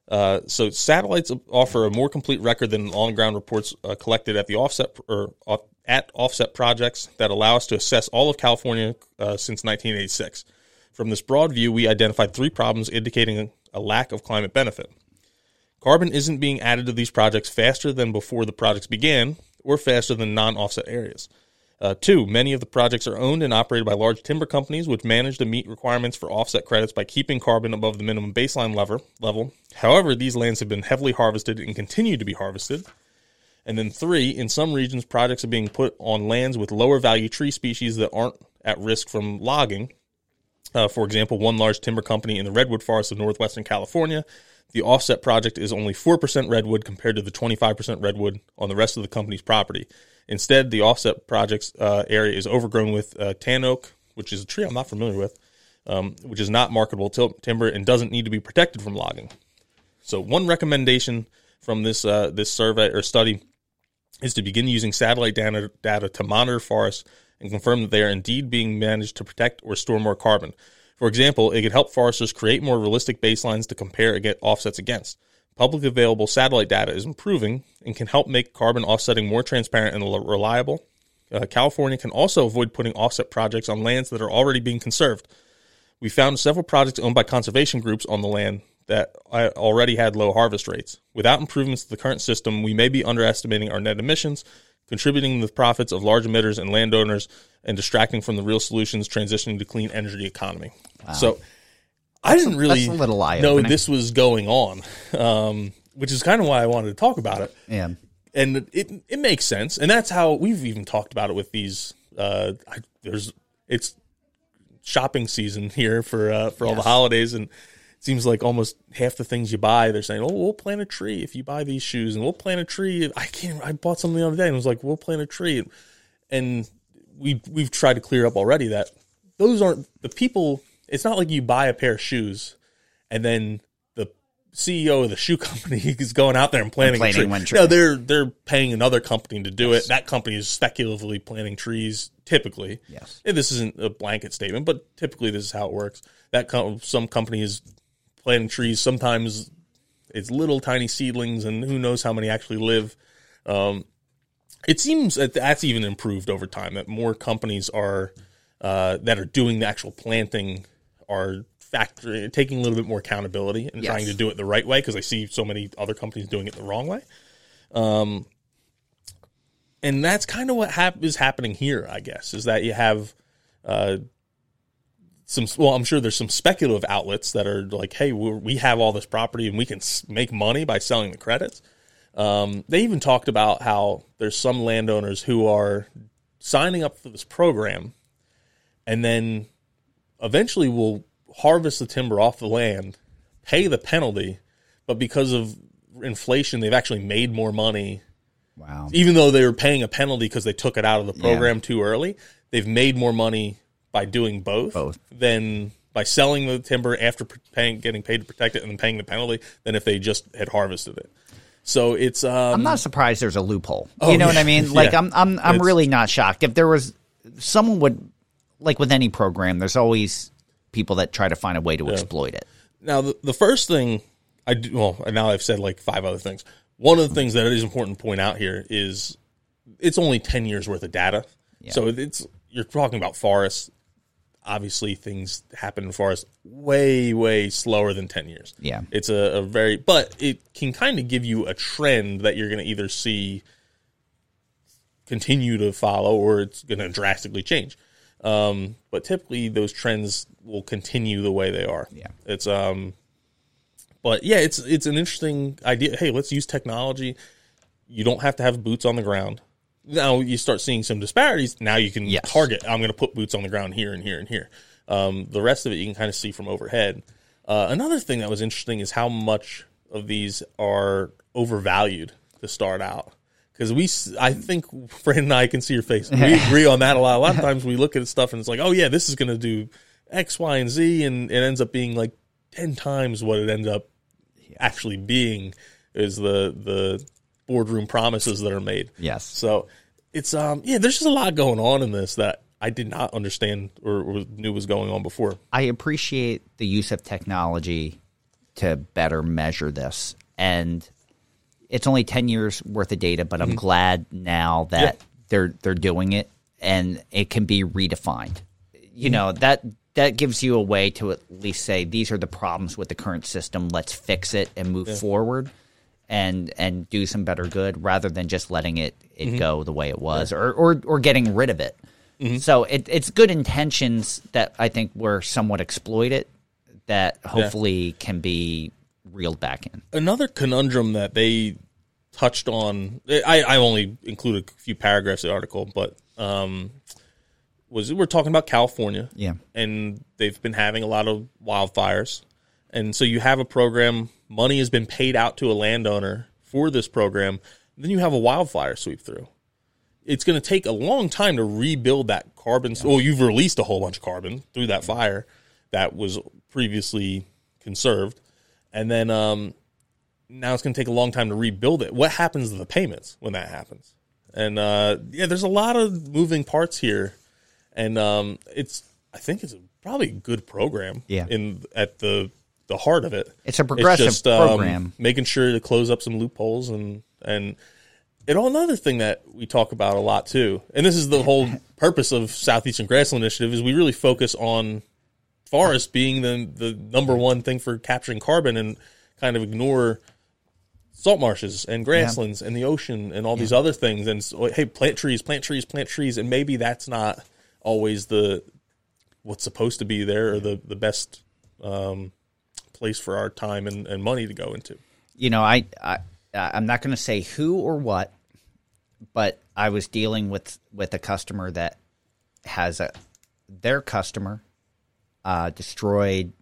Uh, so satellites offer a more complete record than on-ground reports uh, collected at the offset or off, at offset projects that allow us to assess all of California uh, since 1986. From this broad view, we identified three problems indicating a lack of climate benefit. Carbon isn't being added to these projects faster than before the projects began or faster than non offset areas. Uh, two, many of the projects are owned and operated by large timber companies, which manage to meet requirements for offset credits by keeping carbon above the minimum baseline lever, level. However, these lands have been heavily harvested and continue to be harvested. And then three, in some regions, projects are being put on lands with lower value tree species that aren't at risk from logging. Uh, for example, one large timber company in the redwood forest of northwestern California, the offset project is only 4% redwood compared to the 25% redwood on the rest of the company's property. Instead, the offset project's uh, area is overgrown with uh, tan oak, which is a tree I'm not familiar with, um, which is not marketable til- timber and doesn't need to be protected from logging. So, one recommendation from this uh, this survey or study is to begin using satellite data, data to monitor forests and confirm that they are indeed being managed to protect or store more carbon. For example, it could help foresters create more realistic baselines to compare and get offsets against. Public available satellite data is improving and can help make carbon offsetting more transparent and reliable. Uh, California can also avoid putting offset projects on lands that are already being conserved. We found several projects owned by conservation groups on the land that uh, already had low harvest rates. Without improvements to the current system, we may be underestimating our net emissions, contributing the profits of large emitters and landowners, and distracting from the real solutions transitioning to clean energy economy. So, I didn't really that's a little know this was going on, um, which is kind of why I wanted to talk about it Yeah. and it it makes sense, and that's how we've even talked about it with these. Uh, I, there's it's shopping season here for uh, for all the holidays, and seems like almost half the things you buy, they're saying, "Oh, we'll plant a tree if you buy these shoes, and we'll plant a tree." I can't. I bought something the other day, and it was like, "We'll plant a tree," and we we've tried to clear up already that those aren't the people. It's not like you buy a pair of shoes, and then the CEO of the shoe company is going out there and planting, planting a tree. one tree. No, they're they're paying another company to do it. That company is speculatively planting trees. Typically, Yes. And this isn't a blanket statement, but typically this is how it works. That com- some company is planting trees. Sometimes it's little tiny seedlings, and who knows how many actually live. Um, it seems that that's even improved over time. That more companies are uh, that are doing the actual planting are factory taking a little bit more accountability and Yes. trying to do it the right way because I see so many other companies doing it the wrong way. Um, and that's kind of what hap- is happening here, I guess, is that you have uh, some. Well, I'm sure there's some speculative outlets that are like, "Hey, we're, we have all this property and we can make money by selling the credits." Um, they even talked about how there's some landowners who are signing up for this program, and then eventually will harvest the timber off the land, pay the penalty, but because of inflation, they've actually made more money Wow. even though they were paying a penalty because they took it out of the program too early, they've made more money by doing both, Both. than by selling the timber after paying, getting paid to protect it and then paying the penalty than if they just had harvested it. So it's um, I'm not surprised there's a loophole. Oh, you know what. I mean? Like Yeah. I'm I'm I'm It's- really not shocked. If there was someone would like with any program, there's always people that try to find a way to exploit it. Now, the, the first thing I do, well, now I've said like five other things. One of the things that it is important to point out here is it's only 10 years worth of data. So it's, you're talking about forests. Obviously, things happen in forests way, way slower than 10 years. Yeah. It's a, a very, but it can kind of give you a trend that you're going to either see continue to follow or it's going to drastically change. Um, but typically those trends will continue the way they are. Yeah. It's um but yeah, it's it's an interesting idea. Hey, let's use technology. You don't have to have boots on the ground. Now you start seeing some disparities. Now you can Yes. target. I'm going to put boots on the ground here and here and here. Um, the rest of it you can kind of see from overhead. Uh, another thing that was interesting is how much of these are overvalued to start out. Because we, I think Fran and I can see your face. We agree on that a lot. A lot of times we look at stuff and it's like, oh yeah, this is going to do X, Y, and Z, and it ends up being like ten times what it ends up actually being is the the boardroom promises that are made. Yes. So it's um yeah, there's just a lot going on in this that I did not understand or, or knew was going on before. I appreciate the use of technology to better measure this. And it's only 10 years worth of data, but I'm glad now that Yeah. they're they're doing it and it can be redefined. You know, that that gives you a way to at least say these are the problems with the current system, let's fix it and move forward and and do some better good rather than just letting it it go the way it was or, or or getting rid of it. So it, it's good intentions that I think were somewhat exploited that hopefully can be reeled back in. Another conundrum that they touched on I, I only included a few paragraphs of the article, but um was we're talking about California. Yeah. and they've been having a lot of wildfires. And so you have a program, money has been paid out to a landowner for this program, then you have a wildfire sweep through. It's going to take a long time to rebuild that carbon. Well, you've released a whole bunch of carbon through that fire that was previously conserved. And then um, now it's going to take a long time to rebuild it. What happens to the payments when that happens? And uh, yeah, there's a lot of moving parts here and um, it's I think it's a, probably a good program. Yeah. In at the the heart of it, It's a progressive program. making sure to close up some loopholes and and and all another thing that we talk about a lot too, and this is the whole purpose of Southeastern Grassland Initiative is we really focus on forest being the the number one thing for capturing carbon and kind of ignore salt marshes and grasslands and the ocean and all these other things. And so, hey plant trees plant trees plant trees. And maybe that's not always the what's supposed to be there or the the best um, place for our time and, and money to go into. You know, I, I I'm not going to say who or what, but I was dealing with with a customer that has a their customer uh, destroyed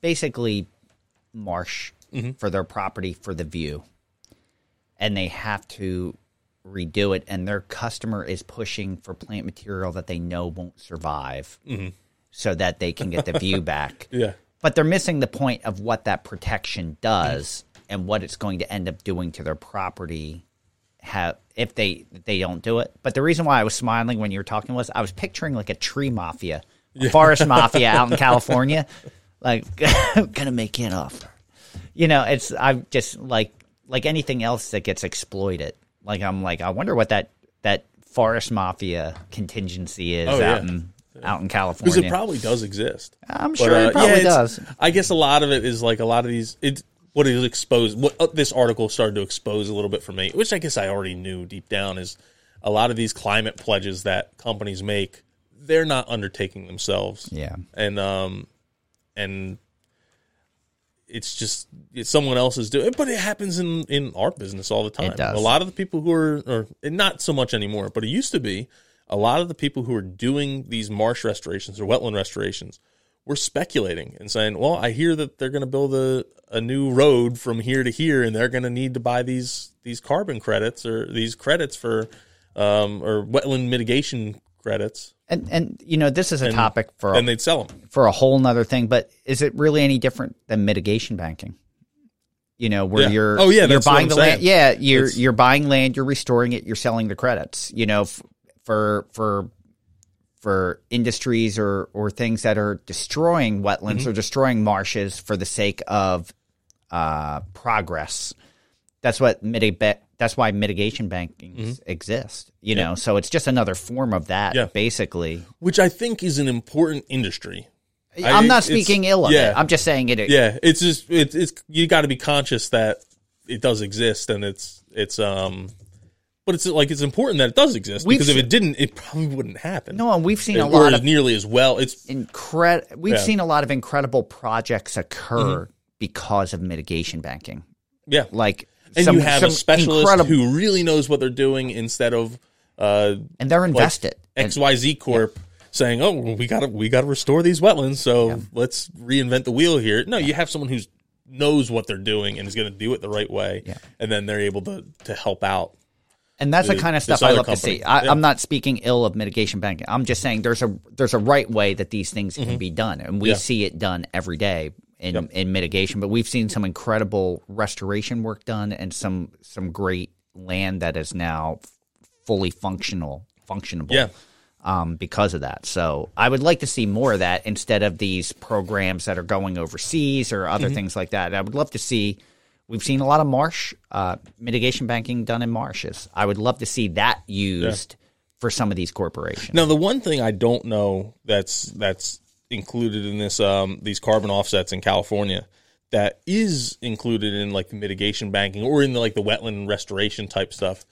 basically marsh for their property for the view, and they have to redo it, and their customer is pushing for plant material that they know won't survive, so that they can get the view back. Yeah but they're missing the point of what that protection does and what it's going to end up doing to their property have if they they don't do it. But the reason why I was smiling when you were talking was I was picturing like a tree mafia, a forest mafia out in California, like gonna make you an offer. You know, it's I'm just like like anything else that gets exploited. Like I'm like I wonder what that that forest mafia contingency is Oh, out yeah. in out in California. because it probably does exist I'm But, sure uh, it probably yeah, does. I guess a lot of it is like a lot of these. It what is exposed. What uh, this article started to expose a little bit for me, which I guess I already knew deep down, is a lot of these climate pledges that companies make. They're not undertaking themselves. Yeah. and um, and it's just it's someone else is doing it, but it happens in in our business all the time. does. A lot of the people who are, or not so much anymore, but it used to be a lot of the people who are doing these marsh restorations or wetland restorations were speculating and saying, "Well, I hear that they're going to build a, a new road from here to here, and they're going to need to buy these these carbon credits or these credits for um, or wetland mitigation credits." And and you know this is a topic for and they'd sell them. for a whole nother thing. But is it really any different than mitigation banking? You know, where Yeah. you're Oh, yeah, you're buying the land. Yeah, you're It's- you're buying land, you're restoring it, you're selling the credits. You know, f- for for for industries or or things that are destroying wetlands Mm-hmm. or destroying marshes for the sake of uh, progress. That's what mitigate. That's why mitigation banking exists. You know, so it's just another form of that, Mm-hmm. Yeah. basically. which I think is an important industry. I- I'm not speaking ill of yeah. it. I'm just saying it. Yeah, it's just it's it's you got to be conscious that it does exist and it's it's um, but it's like it's important that it does exist We've because if se- it didn't, it probably wouldn't happen. No, and we've seen a lot of nearly as well. It's incredible. We've Yeah. seen a lot of incredible projects occur Mm-hmm. because of mitigation banking. yeah, Like, and some- you have a specialist incredible- who really knows what they're doing instead of uh and they're invested. XYZ Corp saying, "Oh, well, we got to we got to restore these wetlands, so let's reinvent the wheel here." No, you have someone who's knows what they're doing and is going to do it the right way, Yeah. and then they're able to to help out. And that's the the- kind of stuff I love company. to see. I, Yeah. I'm not speaking ill of mitigation banking. I'm just saying there's a there's a right way that these things can be done, and we Mm-hmm. Yeah. see it done every day in Yep. in mitigation. But we've seen some incredible restoration work done, and some some great land that is now fully functional, functionable. Yeah. Um, because of that, so I would like to see more of that instead of these programs that are going overseas or Mm-hmm. other things like that. I would love to see We've seen a lot of marsh uh, mitigation banking done in marshes. I would love to see that used for some of these corporations. Now, the one thing I don't know that's that's included in this um, these carbon offsets in California that is included in like the mitigation banking or in the, like the wetland restoration type stuff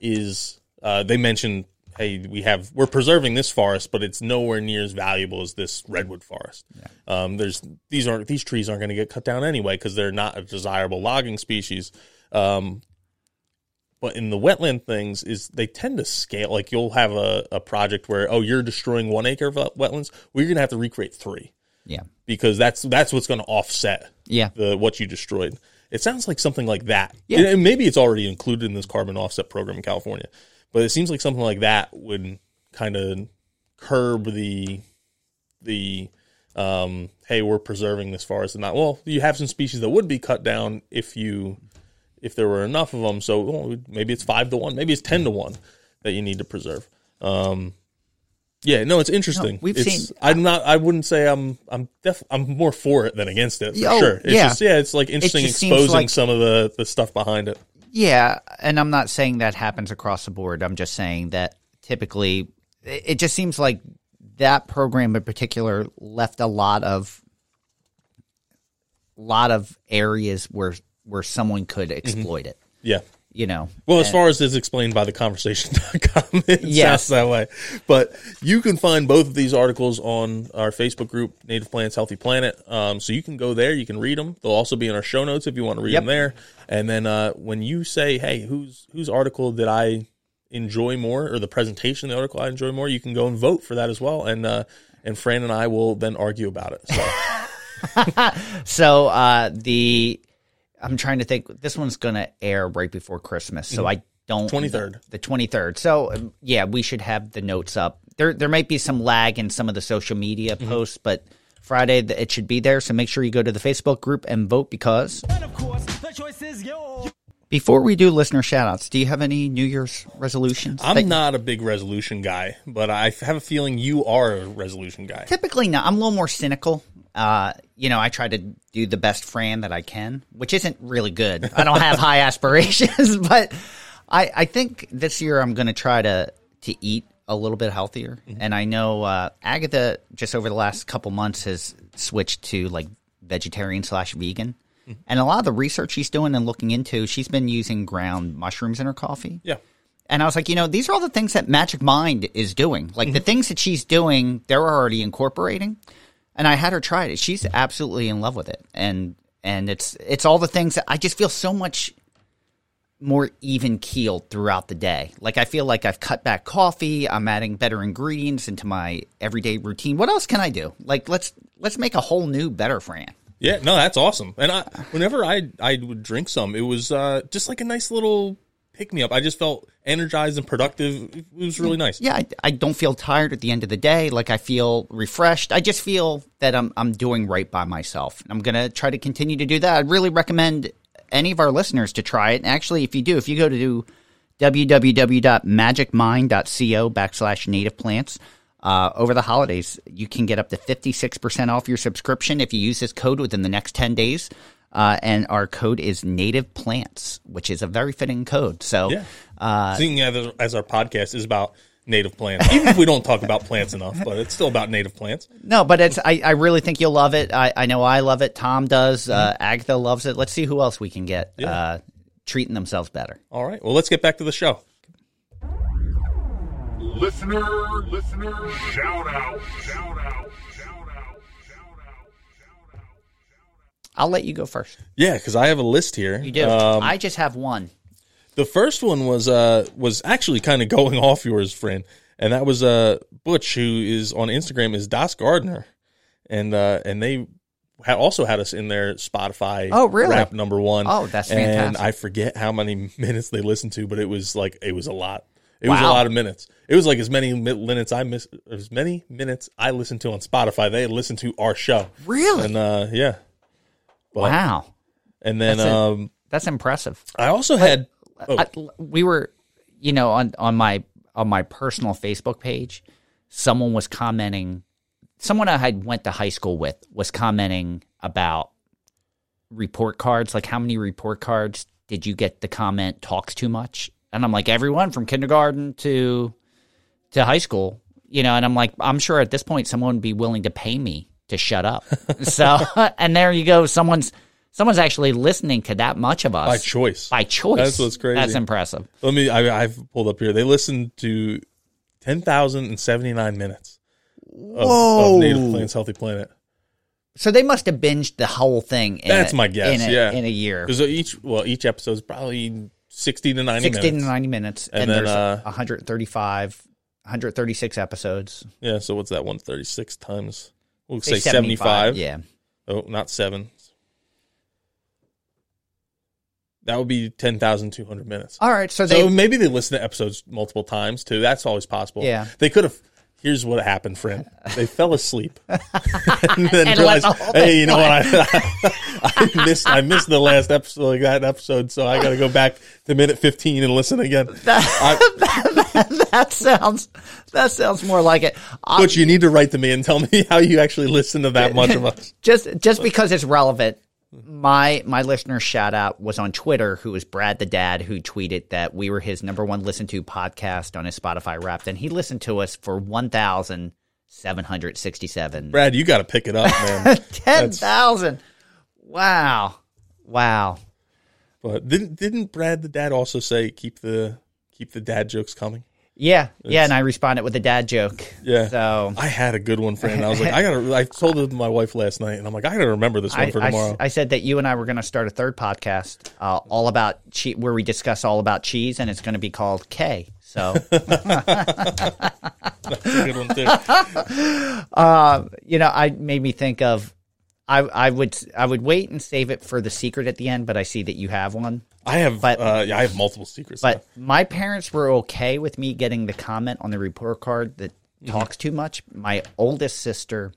is uh, they mentioned hey we have we're preserving this forest but it's nowhere near as valuable as this redwood forest. Um, there's these aren't these trees aren't going to get cut down anyway because they're not a desirable logging species. Um, but in the wetland things is they tend to scale like you'll have a, a project where oh you're destroying one acre of wetlands well you're going to have to recreate three. Yeah, because that's that's what's going to offset yeah, the what you destroyed. It sounds like something like that. Yeah. And maybe it's already included in this carbon offset program in California, but it seems like something like that would kind of curb the the um, hey we're preserving this forest and not well you have some species that would be cut down if you if there were enough of them. So well, maybe it's five to one maybe it's ten to one that you need to preserve. Um, yeah no it's interesting. No, we've It's- seen- i'm not i wouldn't say i'm i'm def i'm more for it than against it for Oh, sure. It's yeah. just yeah it's like interesting seems exposing like- some of the the stuff behind it yeah. And I'm not saying that happens across the board. I'm just saying that typically it just seems like that program in particular left a lot of lot of areas where where someone could Mm-hmm. exploit it. yeah You know, Well, as far as is explained by the conversation.com, it Yes. sounds that way. But you can find both of these articles on our Facebook group, Native Plants Healthy Planet. Um, so you can go there, you can read them. They'll also be in our show notes if you want to read Yep. them there. And then uh, when you say, "Hey, whose whose article did I enjoy more, or the presentation of the article I enjoy more," you can go and vote for that as well. And uh, and Fran and I will then argue about it. So So uh, the I'm trying to think. This one's going to air right before Christmas, so I don't 23rd. The 23rd. So um, yeah, we should have the notes up. There there might be some lag in some of the social media posts, but Friday it should be there. So make sure you go to the Facebook group and vote because And of course, the choice is yours. before we do listener shoutouts, do you have any New Year's resolutions? I'm that- not a big resolution guy, but I have a feeling you are a resolution guy. Typically not. I'm a little more cynical. Uh, you know, I try to do the best Fran that I can, which isn't really good. I don't have high aspirations, but I, I think this year I'm going to try to to eat a little bit healthier. And I know uh, Agatha just over the last couple months has switched to like vegetarian slash vegan. And a lot of the research she's doing and looking into, she's been using ground mushrooms in her coffee. Yeah. And I was like, you know, these are all the things that Magic Mind is doing. Like the things that she's doing, they're already incorporating. And I had her try it. She's absolutely in love with it. And and it's it's all the things that I just feel so much more even keeled throughout the day. Like I feel like I've cut back coffee. I'm adding better ingredients into my everyday routine. What else can I do? Like let's let's make a whole new better Fran. Yeah, no, that's awesome. And I, whenever I I would drink some, it was uh, just like a nice little pick me up. I just felt energized and productive. It was really nice. Yeah, I, I don't feel tired at the end of the day. Like I feel refreshed. I just feel that I'm I'm doing right by myself. I'm gonna try to continue to do that. I'd really recommend any of our listeners to try it. And actually, if you do, if you go to www.magicmind.co backslash native plants, uh, over the holidays, you can get up to 56% off your subscription if you use this code within the next 10 days. Uh, and our code is native plants, which is a very fitting code. So, Yeah. uh, Seeing as, as our podcast is about native plants, even if we don't talk about plants enough, but it's still about native plants. No, but it's I, I really think you'll love it. I, I know I love it. Tom does. Uh, Agatha loves it. Let's see who else we can get Yeah. uh, treating themselves better. All right. Well, let's get back to the show. Listener, listener, shout out, shout out, shout out, shout out, I'll let you go first. Yeah, because I have a list here. You do. Um, I just have one. the first one was uh was actually kind of going off yours, friend, and that was uh Butch, who is on Instagram is Das Gardner, and uh and they had also had us in their Spotify. Oh, really? Rap number one. Oh, that's And fantastic. I forget how many minutes they listened to, but it was like it was a lot. It was a lot of minutes. It was like as many minutes I miss, as many minutes I listened to on Spotify. They listened to our show, Really? and uh yeah, wow, and then That's it. um that's impressive. I also had oh, I, we were, you know, on on my on my personal Facebook page, someone was commenting. Someone I had went to high school with was commenting about report cards. Like, how many report cards did you get? The comment talks too much, and I'm like, everyone from kindergarten to to high school, you know. And I'm like, I'm sure at this point someone would be willing to pay me to shut up. so, and there you go. Someone's someone's actually listening to that much of us by choice. by choice. That's what's crazy. That's impressive. Let me. I, I've pulled up here. They listened to ten thousand and seventy nine minutes of, of Native Plants Healthy Planet. So they must have binged the whole thing. In That's a, my guess. In a, yeah, in a year, because each well each episode is probably sixty to ninety sixty minutes. to ninety minutes, and, And then, there's uh, 135, 136 episodes. Yeah, so what's that? One thirty six times. We'll Say say, seventy five. Yeah, Oh, not seven. That would be ten thousand two hundred minutes. all right. So So they maybe they listen to episodes multiple times too. That's always possible. Yeah. They could have. Here's what happened, friend. They fell asleep and then And realized, the hey, you know what? I, I missed. I missed the last episode, like that episode, so I got to go back to minute 15 and listen again. I, that sounds that sounds more like it. Uh, but you need to write to me and tell me how you actually listen to that much of us. just just because it's relevant. My my listener shout out was on Twitter, who was Brad the Dad, who tweeted that we were his number one listened to podcast on his Spotify Wrapped, and he listened to us for one thousand seven hundred sixty seven. Brad, you got to pick it up, man. Ten thousand. Wow. Wow. but didn't didn't Brad the dad also say keep the keep the dad jokes coming? Yeah. Yeah. And I responded with a dad joke. Yeah. So I had a good one, friend. I was like, I gotta. I told it to my wife last night, and I'm like, I gotta remember this one I, for tomorrow. I said that you and I were going to start a third podcast, uh, all about che- where we discuss all about cheese, and it's going to be called K. So, That's a good one too. you know, I made me think of, I, I would, I would wait and save it for the secret at the end, but I see that you have one. I have, But- uh, yeah, I have multiple secrets. But my parents were okay with me getting the comment on the report card that talks too much. My oldest sister,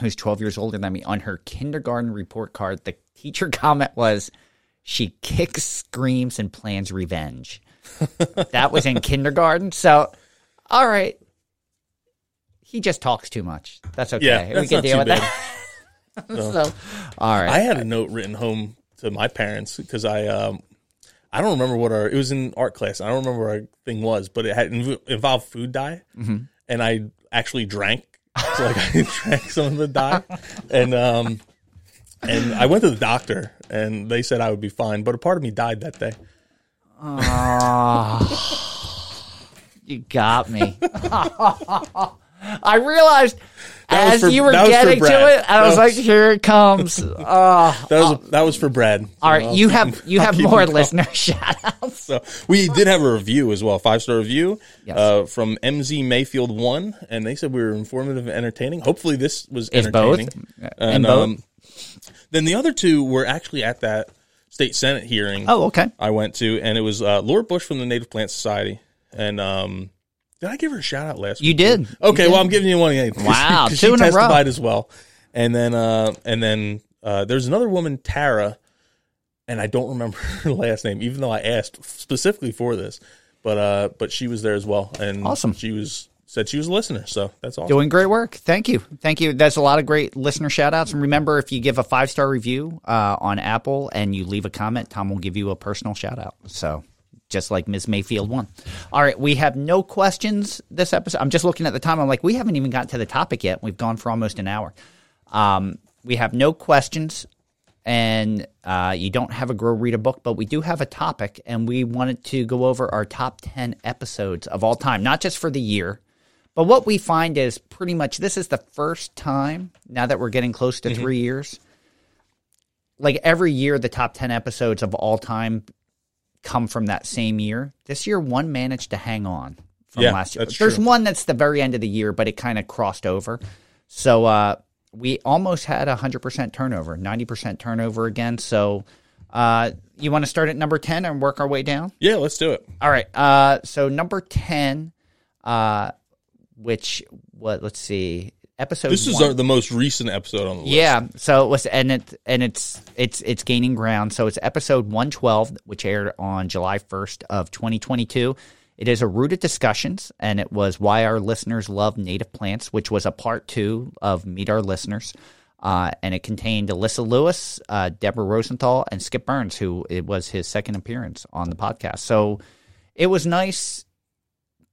who's 12 years older than me, on her kindergarten report card, the teacher comment was, she kicks, screams, and plans revenge. that was in kindergarten. So, all right. He just talks too much. That's okay. yeah, we can deal with bad. that. so, all right. I had a note written home to my parents because I, um, I don't remember what our. It was in art class. I don't remember what our thing was, but it had involved food dye, Mm-hmm. and I actually drank. So like I drank some of the dye, and um, and I went to the doctor, and they said I would be fine, but a part of me died that day. You got me. I realized That as for- you were that was for getting to it, I was, was- like, "Here it comes!" Oh, That was that was for Brad. all right, you have you have more listener shout outs. So we did have a review as well, five star review Yes. uh, from MZ Mayfield one, and they said we were informative and entertaining. Hopefully, this was Is both? entertaining. Uh, And and both? um, then the other two were actually at that state senate hearing. Oh, okay. I went to, and it was uh, Laura Bush from the Native Plant Society, and um, did I give her a shout out last week? You week? did. Okay, You well, did. I'm giving you one again. Wow, two she in a row. as well, and then uh, and then uh, there's another woman, Tara, and I don't remember her last name, even though I asked specifically for this, but uh, but she was there as well, and Awesome. She was said she was a listener, so that's awesome. Doing great work. Thank you. Thank you. That's a lot of great listener shout outs. And remember, if you give a five star review uh, on Apple and you leave a comment, Tom will give you a personal shout out. So just like Ms. Mayfield won. All right. We have no questions this episode. I'm just looking at the time. I'm like, we haven't even got to the topic yet. We've gone for almost an hour. Um, we have no questions. And uh, you don't have a grow read a book, but we do have a topic, and we wanted to go over our top 10 episodes of all time, not just for the year, but what we find is pretty much this is the first time now that we're getting close Mm-hmm. to three years. Like every year, the top 10 episodes of all time come from that same year. This year, one managed to hang on from Yeah, last year. There's true. one that's the very end of the year, but it kind of crossed over. So uh, we almost had a 100% turnover, 90% turnover again. So uh, you want to start at number 10 and work our way down? Yeah, let's do it. All right. Uh, so number ten, uh, which what? Let's see. Episode. This is our, the most recent episode on the list. yeah. So it was, and it and it's it's it's gaining ground. So it's episode one twelve, which aired on July first of twenty twenty two. It is a rooted discussions, and it was why our listeners love native plants, which was a part two of Meet Our Listeners. Uh, and it contained Alyssa Lewis, uh, Deborah Rosenthal, and Skip Burns, who it was his second appearance on the podcast. So it was nice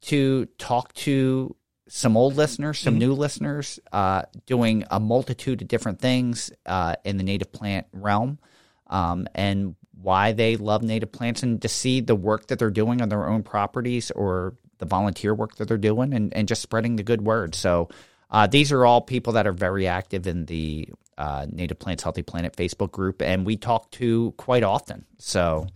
to talk to some old listeners, some new listeners, uh, doing a multitude of different things uh, in the native plant realm, um, and why they love native plants, and to see the work that they're doing on their own properties or the volunteer work that they're doing, and, and just spreading the good word. So uh, these are all people that are very active in the uh, Native Plants Healthy Planet Facebook group, and we talk to quite often. So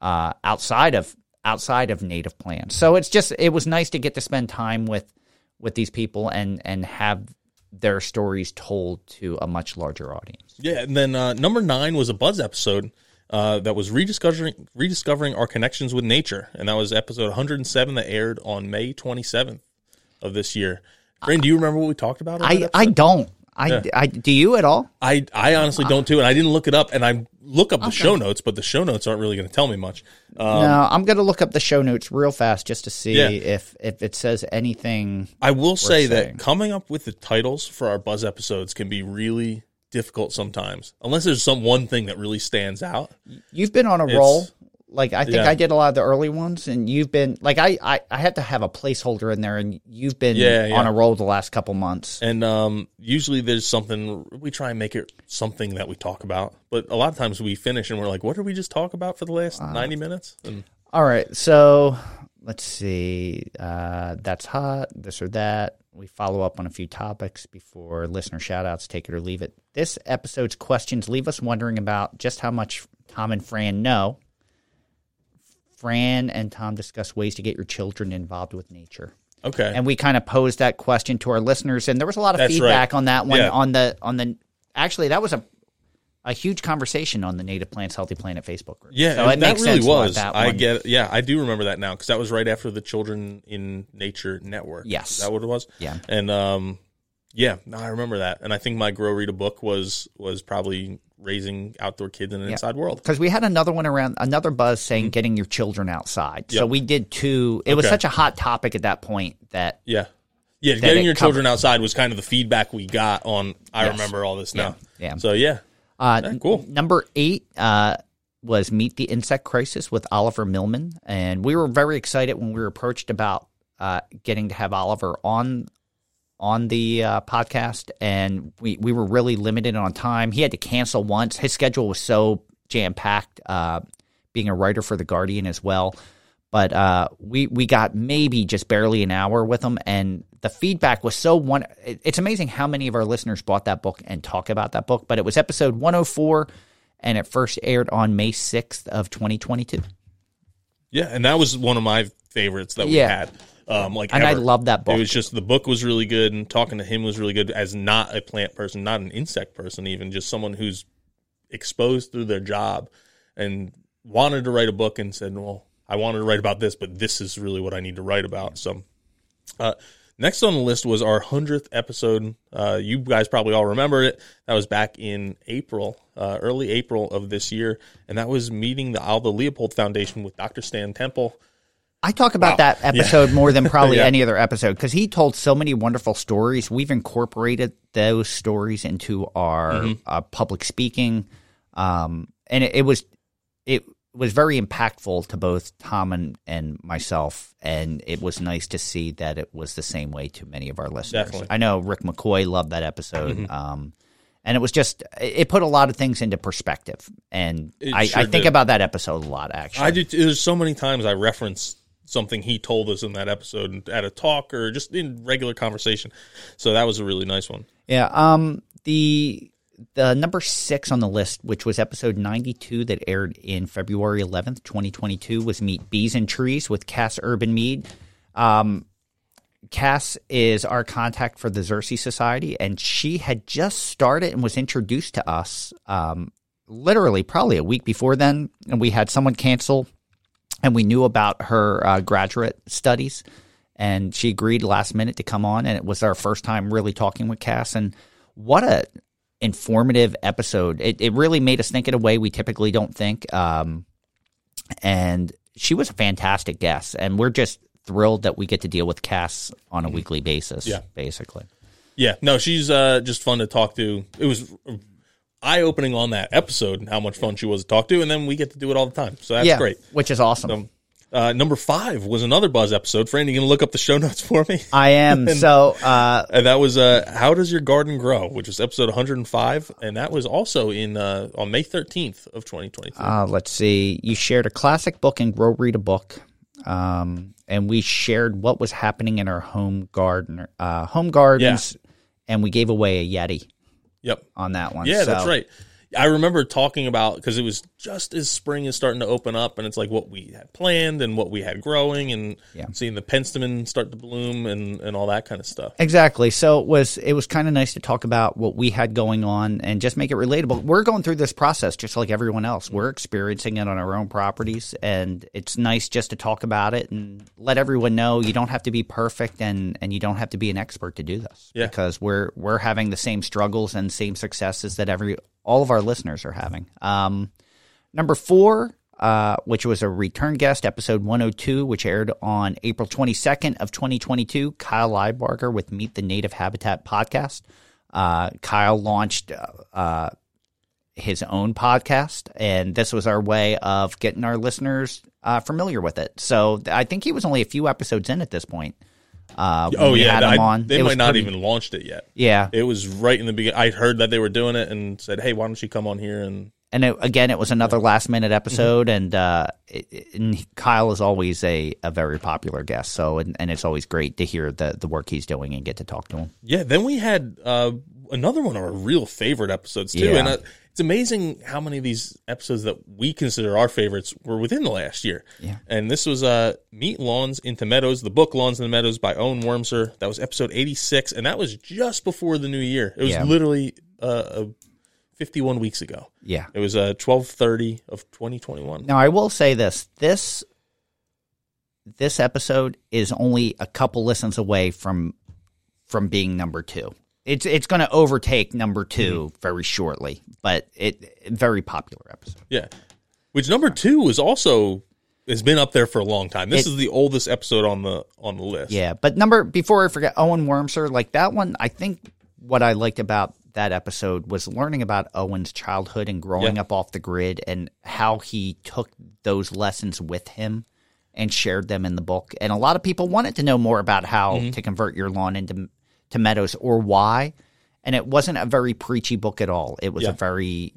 uh, outside of outside of native plants. So it's just it was nice to get to spend time with with these people and and have their stories told to a much larger audience. Yeah, and then uh, number nine was a Buzz episode uh, that was rediscovering rediscovering our connections with nature, and that was episode 107 that aired on May 27th of this year. Brandon, do you remember what we talked about? I I don't. I, Yeah. I do you at all? I I honestly don't too, and I didn't look it up, and I look up the show notes, but the show notes aren't really going to tell me much. Uh, no, I'm going to look up the show notes real fast just to see Yeah. if if it says anything. I will say saying. that coming up with the titles for our Buzz episodes can be really difficult sometimes, unless there's some one thing that really stands out. You've been on a roll. Like I think yeah. I did a lot of the early ones, and you've been like I I, I had to have a placeholder in there, and you've been Yeah, yeah. on a roll the last couple months. And um, usually there's something we try and make it something that we talk about, but a lot of times we finish and we're like, "What did we just talk about for the last Uh, ninety minutes?" And All right, so let's see. Uh, that's hot. This or that. We follow up on a few topics before listener shoutouts. Take it or leave it. This episode's questions leave us wondering about just how much Tom and Fran know. Fran and Tom discuss ways to get your children involved with nature. okay, and we kind of posed that question to our listeners and there was a lot of That's feedback right. on that one Yeah. on the on the actually that was a a huge conversation on the native plants healthy planet facebook group yeah, so it that really was. that I get, yeah, I do remember that now because that was right after the Children in Nature Network. Yes. is that what it was? Yeah. and um, yeah, I remember that, and I think my grow read a book was was probably raising outdoor kids in an inside world. because we had another one around another buzz saying getting your children outside so Mm-hmm. We did two it was such a hot topic at that point that Yeah. Yeah, getting your covered. children outside was kind of the feedback we got on I Yes. remember all this now. Yeah, yeah. So yeah. Uh, Yeah, cool. n- Number eight uh, was Meet the Insect Crisis with Oliver Milman. And we were very excited when we were approached about uh, getting to have Oliver on on the uh, podcast. And we, we were really limited on time. He had to cancel once. His schedule was so jam packed, uh, being a writer for The Guardian as well. But uh, we, we got maybe just barely an hour with him. And the feedback was so one. it- It's amazing how many of our listeners bought that book and talk about that book. But it was episode 104, and it first aired on May 6th of 2022. Yeah, and that was one of my favorites that we Yeah. had. Um, like And I love that book. It was just the book was really good, and talking to him was really good as not a plant person, not an insect person, even just someone who's exposed through their job and wanted to write a book and said, "Well, I wanted to write about this, but this is really what I need to write about." So, uh, next on the list was our hundredth episode. Uh, you guys probably all remember it. That was back in April, uh, early April of this year, and that was meeting the Aldo Leopold Foundation with Dr. Stan Temple. I talk about Wow. that episode more than probably Yeah. any other episode because he told so many wonderful stories. We've incorporated those stories into our Mm-hmm. uh, public speaking, um, and it, it was it was very impactful to both Tom and, and myself, and it was nice to see that it was the same way to many of our listeners. Definitely. I know Rick McCoy loved that episode. Mm-hmm. Um, and it was just, it put a lot of things into perspective. And I, sure I think did. about that episode a lot, actually. I did. There's so many times I reference something he told us in that episode at a talk or just in regular conversation. So that was a really nice one. Yeah. Um. The the number six on the list, which was episode ninety two that aired in February eleventh, twenty twenty two, was Meet Bees and Trees with Cass Urban Mead. Um. Cass is our contact for the Xerces Society, and she had just started and was introduced to us. Um, literally, probably a week before then, and we had someone cancel, and we knew about her uh, graduate studies, and she agreed last minute to come on, and it was our first time really talking with Cass, and what a informative episode! It it really made us think in a way we typically don't think. Um, and she was a fantastic guest, and we're just thrilled that we get to deal with Cass on a weekly basis. Yeah. basically. Yeah, no, she's uh, just fun to talk to. It was eye opening on that episode and how much fun she was to talk to, and then we get to do it all the time. So that's yeah, great. which is awesome. Um, uh, number five was another Buzz episode. Fran, you gonna look up the show notes for me? I am so. Uh, And that was uh, "How Does Your Garden Grow," which was episode 105, and that was also in uh, on May 13th of 2022. Uh, let's see. You shared a classic book and Grow Read a Book. Um, and we shared what was happening in our home garden, uh, home gardens, and we gave away a Yeti yep. on that one. Yeah, So- that's right. I remember talking about because it was just as spring is starting to open up, and it's like what we had planned and what we had growing, and Yeah. seeing the penstemon start to bloom and and all that kind of stuff. Exactly. So it was it was kind of nice to talk about what we had going on and just make it relatable. We're going through this process just like everyone else. We're experiencing it on our own properties and it's nice just to talk about it and let everyone know you don't have to be perfect and and you don't have to be an expert to do this. Yeah. Because we're we're having the same struggles and same successes that every all of our listeners are having. Um Number four, uh, which was a return guest, episode 102, which aired on April 22nd of 2022. Kyle Lybarger with Meet the Native Habitat podcast. Uh, Kyle launched uh, uh, his own podcast, and this was our way of getting our listeners uh, familiar with it. So I think he was only a few episodes in at this point. Uh, Oh yeah, I- on. they It might not pretty- even launched it yet. Yeah, It was right in the beginning. I heard that they were doing it and said, "Hey, why don't you come on here?" And and it, again, it was another last minute episode, and, uh, it, it- and Kyle is always a, a very popular guest. So, and, and it's always great to hear the the work he's doing and get to talk to him. yeah, then we had uh, another one of our real favorite episodes too, Yeah. and uh, it's amazing how many of these episodes that we consider our favorites were within the last year. Yeah. and this was uh, "Meet Lawns into Meadows," the book "Lawns into Meadows" by Owen Wormser. That was episode eighty-six, and that was just before the new year. It was Yeah. literally uh, uh, fifty-one weeks ago. Yeah. It was uh, twelve thirty of twenty twenty-one. Now, I will say this: this this episode is only a couple listens away from from being number two. It's it's going to overtake number 2 very shortly, but it very popular episode. Yeah. Which number two is also has been up there for a long time. This It- is the oldest episode on the on the list. Yeah, but number before I forget, Owen Wormser, like that one. I think what I liked about that episode was learning about Owen's childhood and growing Yeah. up off the grid and how he took those lessons with him and shared them in the book. And a lot of people wanted to know more about how Mm-hmm. to convert your lawn into to meadows or why. And it wasn't a very preachy book at all. It was Yeah. a very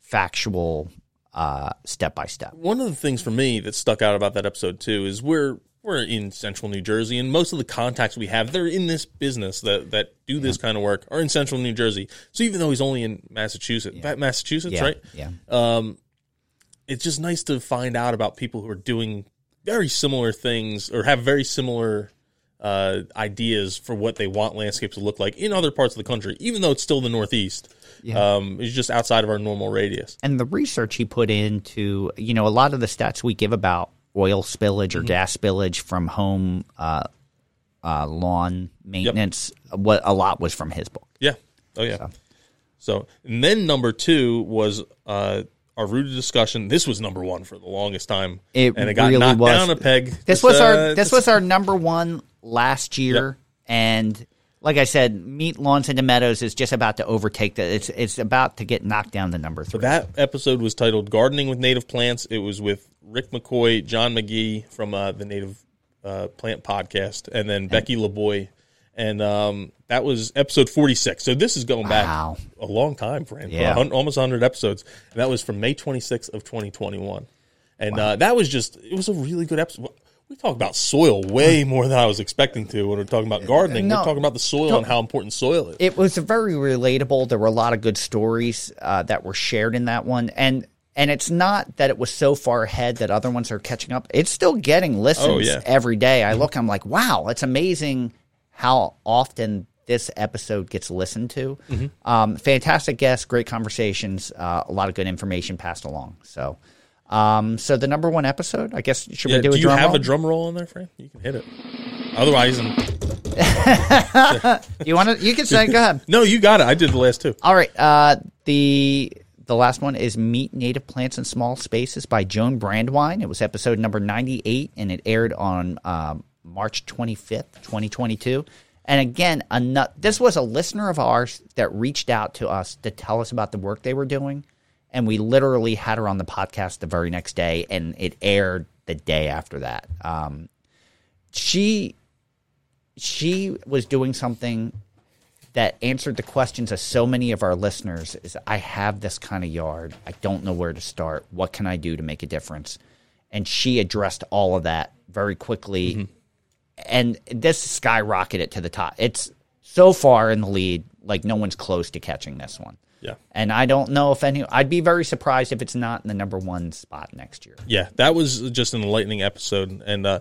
factual uh, step by step. One of the things for me that stuck out about that episode too is we're we're in central New Jersey, and most of the contacts we have, they're in this business that that do this kind of work are in central New Jersey. So even though he's only in Massachusetts, Massachusetts, Yeah, right? Yeah. Um, It's just nice to find out about people who are doing very similar things or have very similar uh, ideas for what they want landscapes to look like in other parts of the country, even though it's still the Northeast. Um, it's just outside of our normal radius. and the research he put into you know a lot of the stats we give about oil spillage or Mm-hmm. gas spillage from home uh, uh, lawn maintenance what a lot was from his book Yeah. Oh yeah. So, and then number two was uh, our rooted discussion. This was number one for the longest time, It and it got really knocked was. down a peg. this was our uh, this was our number one last year and like I said, Meet Lawns into Meadows is just about to overtake the. It's it's about to get knocked down to number three. That episode was titled "Gardening with Native Plants." It was with Rick McCoy, John Magee from uh, the Native uh, Plant Podcast, and then Becky LeBoy, and um, that was episode forty-six. So this is going back Wow. a long time, for Yeah. almost hundred episodes, and that was from May twenty-sixth of twenty twenty-one. And uh, that was just it was a really good episode. We talk about soil way more than I was expecting to when we're talking about gardening. No. we're talking about the soil and how important soil is. it was very relatable. There were a lot of good stories uh, that were shared in that one, and and it's not that it was so far ahead that other ones are catching up. It's still getting listens Oh, yeah. every day. I look, I'm like, wow, it's amazing how often this episode gets listened to. Mm-hmm. Um, fantastic guests, great conversations, uh, a lot of good information passed along. So. Um, so the number one episode, I guess, should Yeah, we do, do a you drum have roll? a drum roll on there, Fran? You can hit it. Otherwise, um, You want to? You can say. Go ahead. no, you got it. I did the last two. All right. Uh, the the last one is Meet Native Plants in Small Spaces by Joan Brandwine. It was episode number ninety eight, and it aired on um, March twenty fifth, twenty twenty two. And again, a nut, this was a listener of ours that reached out to us to tell us about the work they were doing, and we literally had her on the podcast the very next day, and it aired the day after that. Um, she she was doing something that answered the questions of so many of our listeners is I have this kind of yard. I don't know where to start. What can I do to make a difference? And she addressed all of that very quickly. And this skyrocketed to the top. It's so far in the lead, like no one's close to catching this one. Yeah. And I don't know if any, I'd be very surprised if it's not in the number one spot next year. Yeah, that was just an enlightening episode. And uh,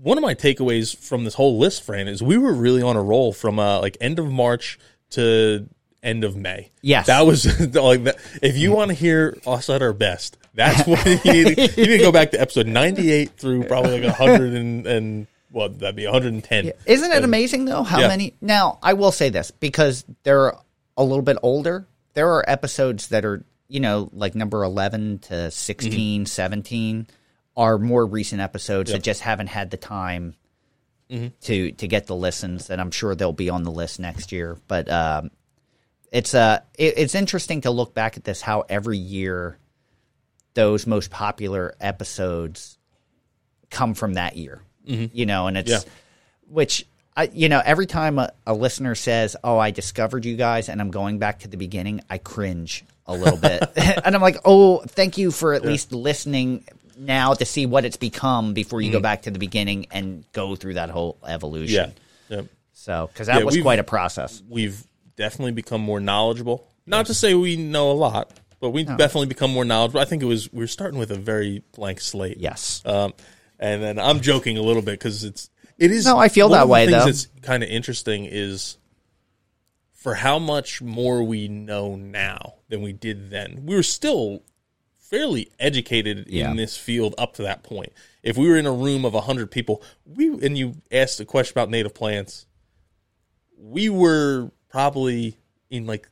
one of my takeaways from this whole list, Fran, is we were really on a roll from uh, like end of March to end of May. Yes. that was like that. If you want to hear us at our best, that's what you need. To, you need to go back to episode ninety eight through probably like hundred and well, that'd be one hundred and ten. Isn't it amazing though how Yeah. many? Now I will say this because they're a little bit older. There are episodes that are you know like number eleven to 16, 17 are more recent episodes that just haven't had the time to to get the listens, and I'm sure they'll be on the list next year. But um, it's uh it, it's interesting to look back at this how every year those most popular episodes come from that year. You know, and it's Yeah. which I, you know, every time a, a listener says, "Oh, I discovered you guys," and I'm going back to the beginning, I cringe a little bit, and I'm like, "Oh, thank you for at least listening now to see what it's become before you go back to the beginning and go through that whole evolution." Yeah, yeah. So, because that Yeah, was quite a process. we've definitely become more knowledgeable. Not to say we know a lot, but we've definitely become more knowledgeable. I think it was we were starting with a very blank slate. Yes. Um, and then I'm joking a little bit because it's it is. No, I feel that way, though. That's kind of interesting is for how much more we know now than we did then. We were still fairly educated Yeah. in this field up to that point. If we were in a room of hundred people, we and you asked a question about native plants, we were probably in like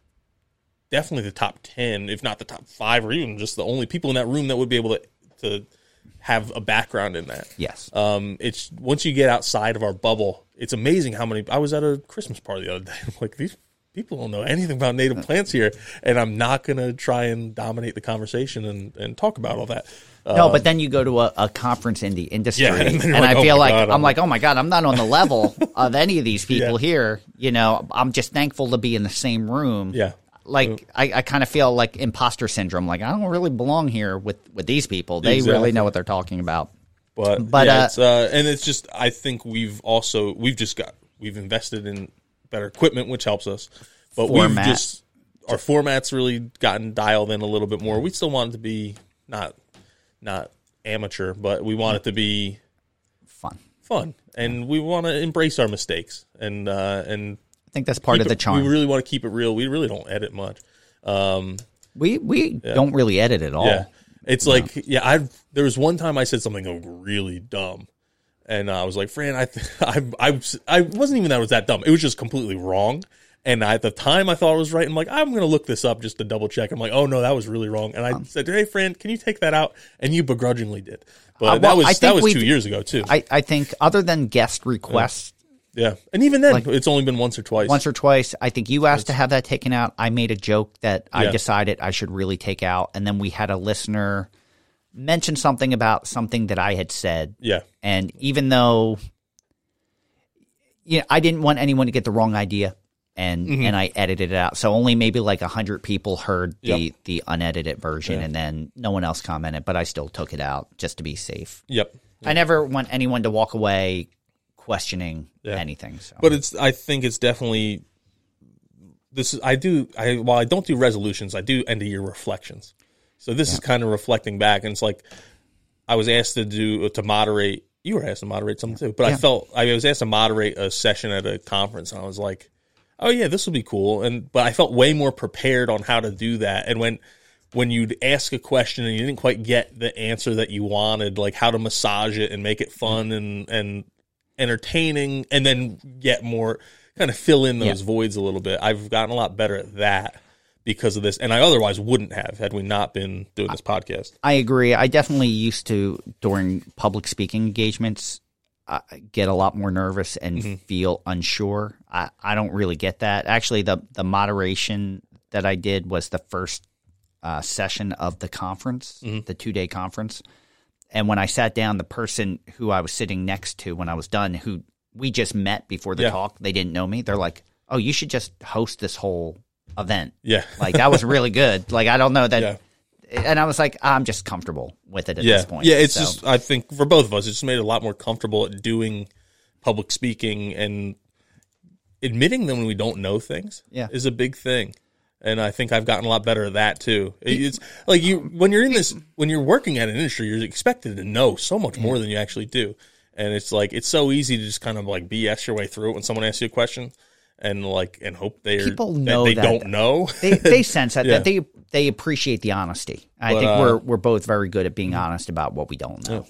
definitely the top 10 if not the top 5 or even just the only people in that room that would be able to to have a background in that Yes. um it's once you get outside of our bubble it's amazing how many i was at a christmas party the other day i'm like these people don't know anything about native plants here and i'm not gonna try and dominate the conversation and and talk about all that no, but then you go to a, a conference in the industry, Yeah, and and, like, I "Oh feel my like God, I'm, I'm like, oh my god, I'm not on the level of any of these people Yeah. here. You know, I'm just thankful to be in the same room. Yeah. Like I, I kind of feel like imposter syndrome. Like I don't really belong here with with these people. They really know what they're talking about. But, But, yeah, uh, it's, uh, and it's just I think we've also we've just got we've invested in better equipment, which helps us. But Format. we've just our formats really gotten dialed in a little bit more. We still want it to be not not amateur, but we want it to be Fun. fun, and we want to embrace our mistakes and uh, and I think that's part keep of the it- charm. We really want to keep it real. We really don't edit much. Um, We we don't really edit at all. yeah, it's like yeah. I there was one time I said something really dumb, and I was like, "Fran, I th- I I I wasn't even that it was that dumb. It was just completely wrong." And at the time, I thought it was right. I'm like, I'm going to look this up just to double check. I'm like, oh no, that was really wrong. And I said, hey, Fran, can you take that out? And you begrudgingly did. But Uh, that was that was two years ago too. I, I think other than guest requests yeah, and even then, Like- it's only been once or twice. once or twice, I think you asked to have that taken out. I made a joke that I decided I should really take out, and then we had a listener mention something about something that I had said. yeah, And even though you know, I didn't want anyone to get the wrong idea and Mm-hmm. and I edited it out. So only maybe like a hundred people heard the Yep. the unedited version Yeah. and then no one else commented, but I still took it out just to be safe. yep. I never want anyone to walk away questioning Yeah. anything. So But it's I think it's definitely this is I do I while I don't do resolutions, I do end of year reflections. So this is kind of reflecting back and it's like I was asked to do uh, to moderate you were asked to moderate something too. But I felt I was asked to moderate a session at a conference and I was like, Oh yeah, this will be cool. And but I felt way more prepared on how to do that. And when when you'd ask a question and you didn't quite get the answer that you wanted, like how to massage it and make it fun mm-hmm. and and entertaining and then get more kind of fill in those Yeah. voids a little bit. I've gotten a lot better at that because of this and I otherwise wouldn't have had we not been doing this podcast. I agree. I definitely used to during public speaking engagements uh, get a lot more nervous and Mm-hmm. feel unsure. I, I don't really get that. Actually, the the moderation that I did was the first uh, session of the conference, Mm-hmm. the two day conference. And when I sat down, the person who I was sitting next to when I was done, who we just met before the Yeah. talk, they didn't know me. They're like, "Oh, you should just host this whole event." Yeah. Like that was really good. Like I don't know that Yeah. and I was like, I'm just comfortable with it at yeah. this point. Yeah, it's So, just I think for both of us, it's just made it a lot more comfortable at doing public speaking and admitting that when we don't know things Yeah. is a big thing. And I think I've gotten a lot better at that too. It's like you when you're in this when you're working at an industry, you're expected to know so much more than you actually do. And it's like it's so easy to just kind of like BS your way through it when someone asks you a question and like and hope they People know they that. don't know. they they sense that, Yeah. that they they appreciate the honesty. I But, think uh, we're we're both very good at being honest about what we don't know.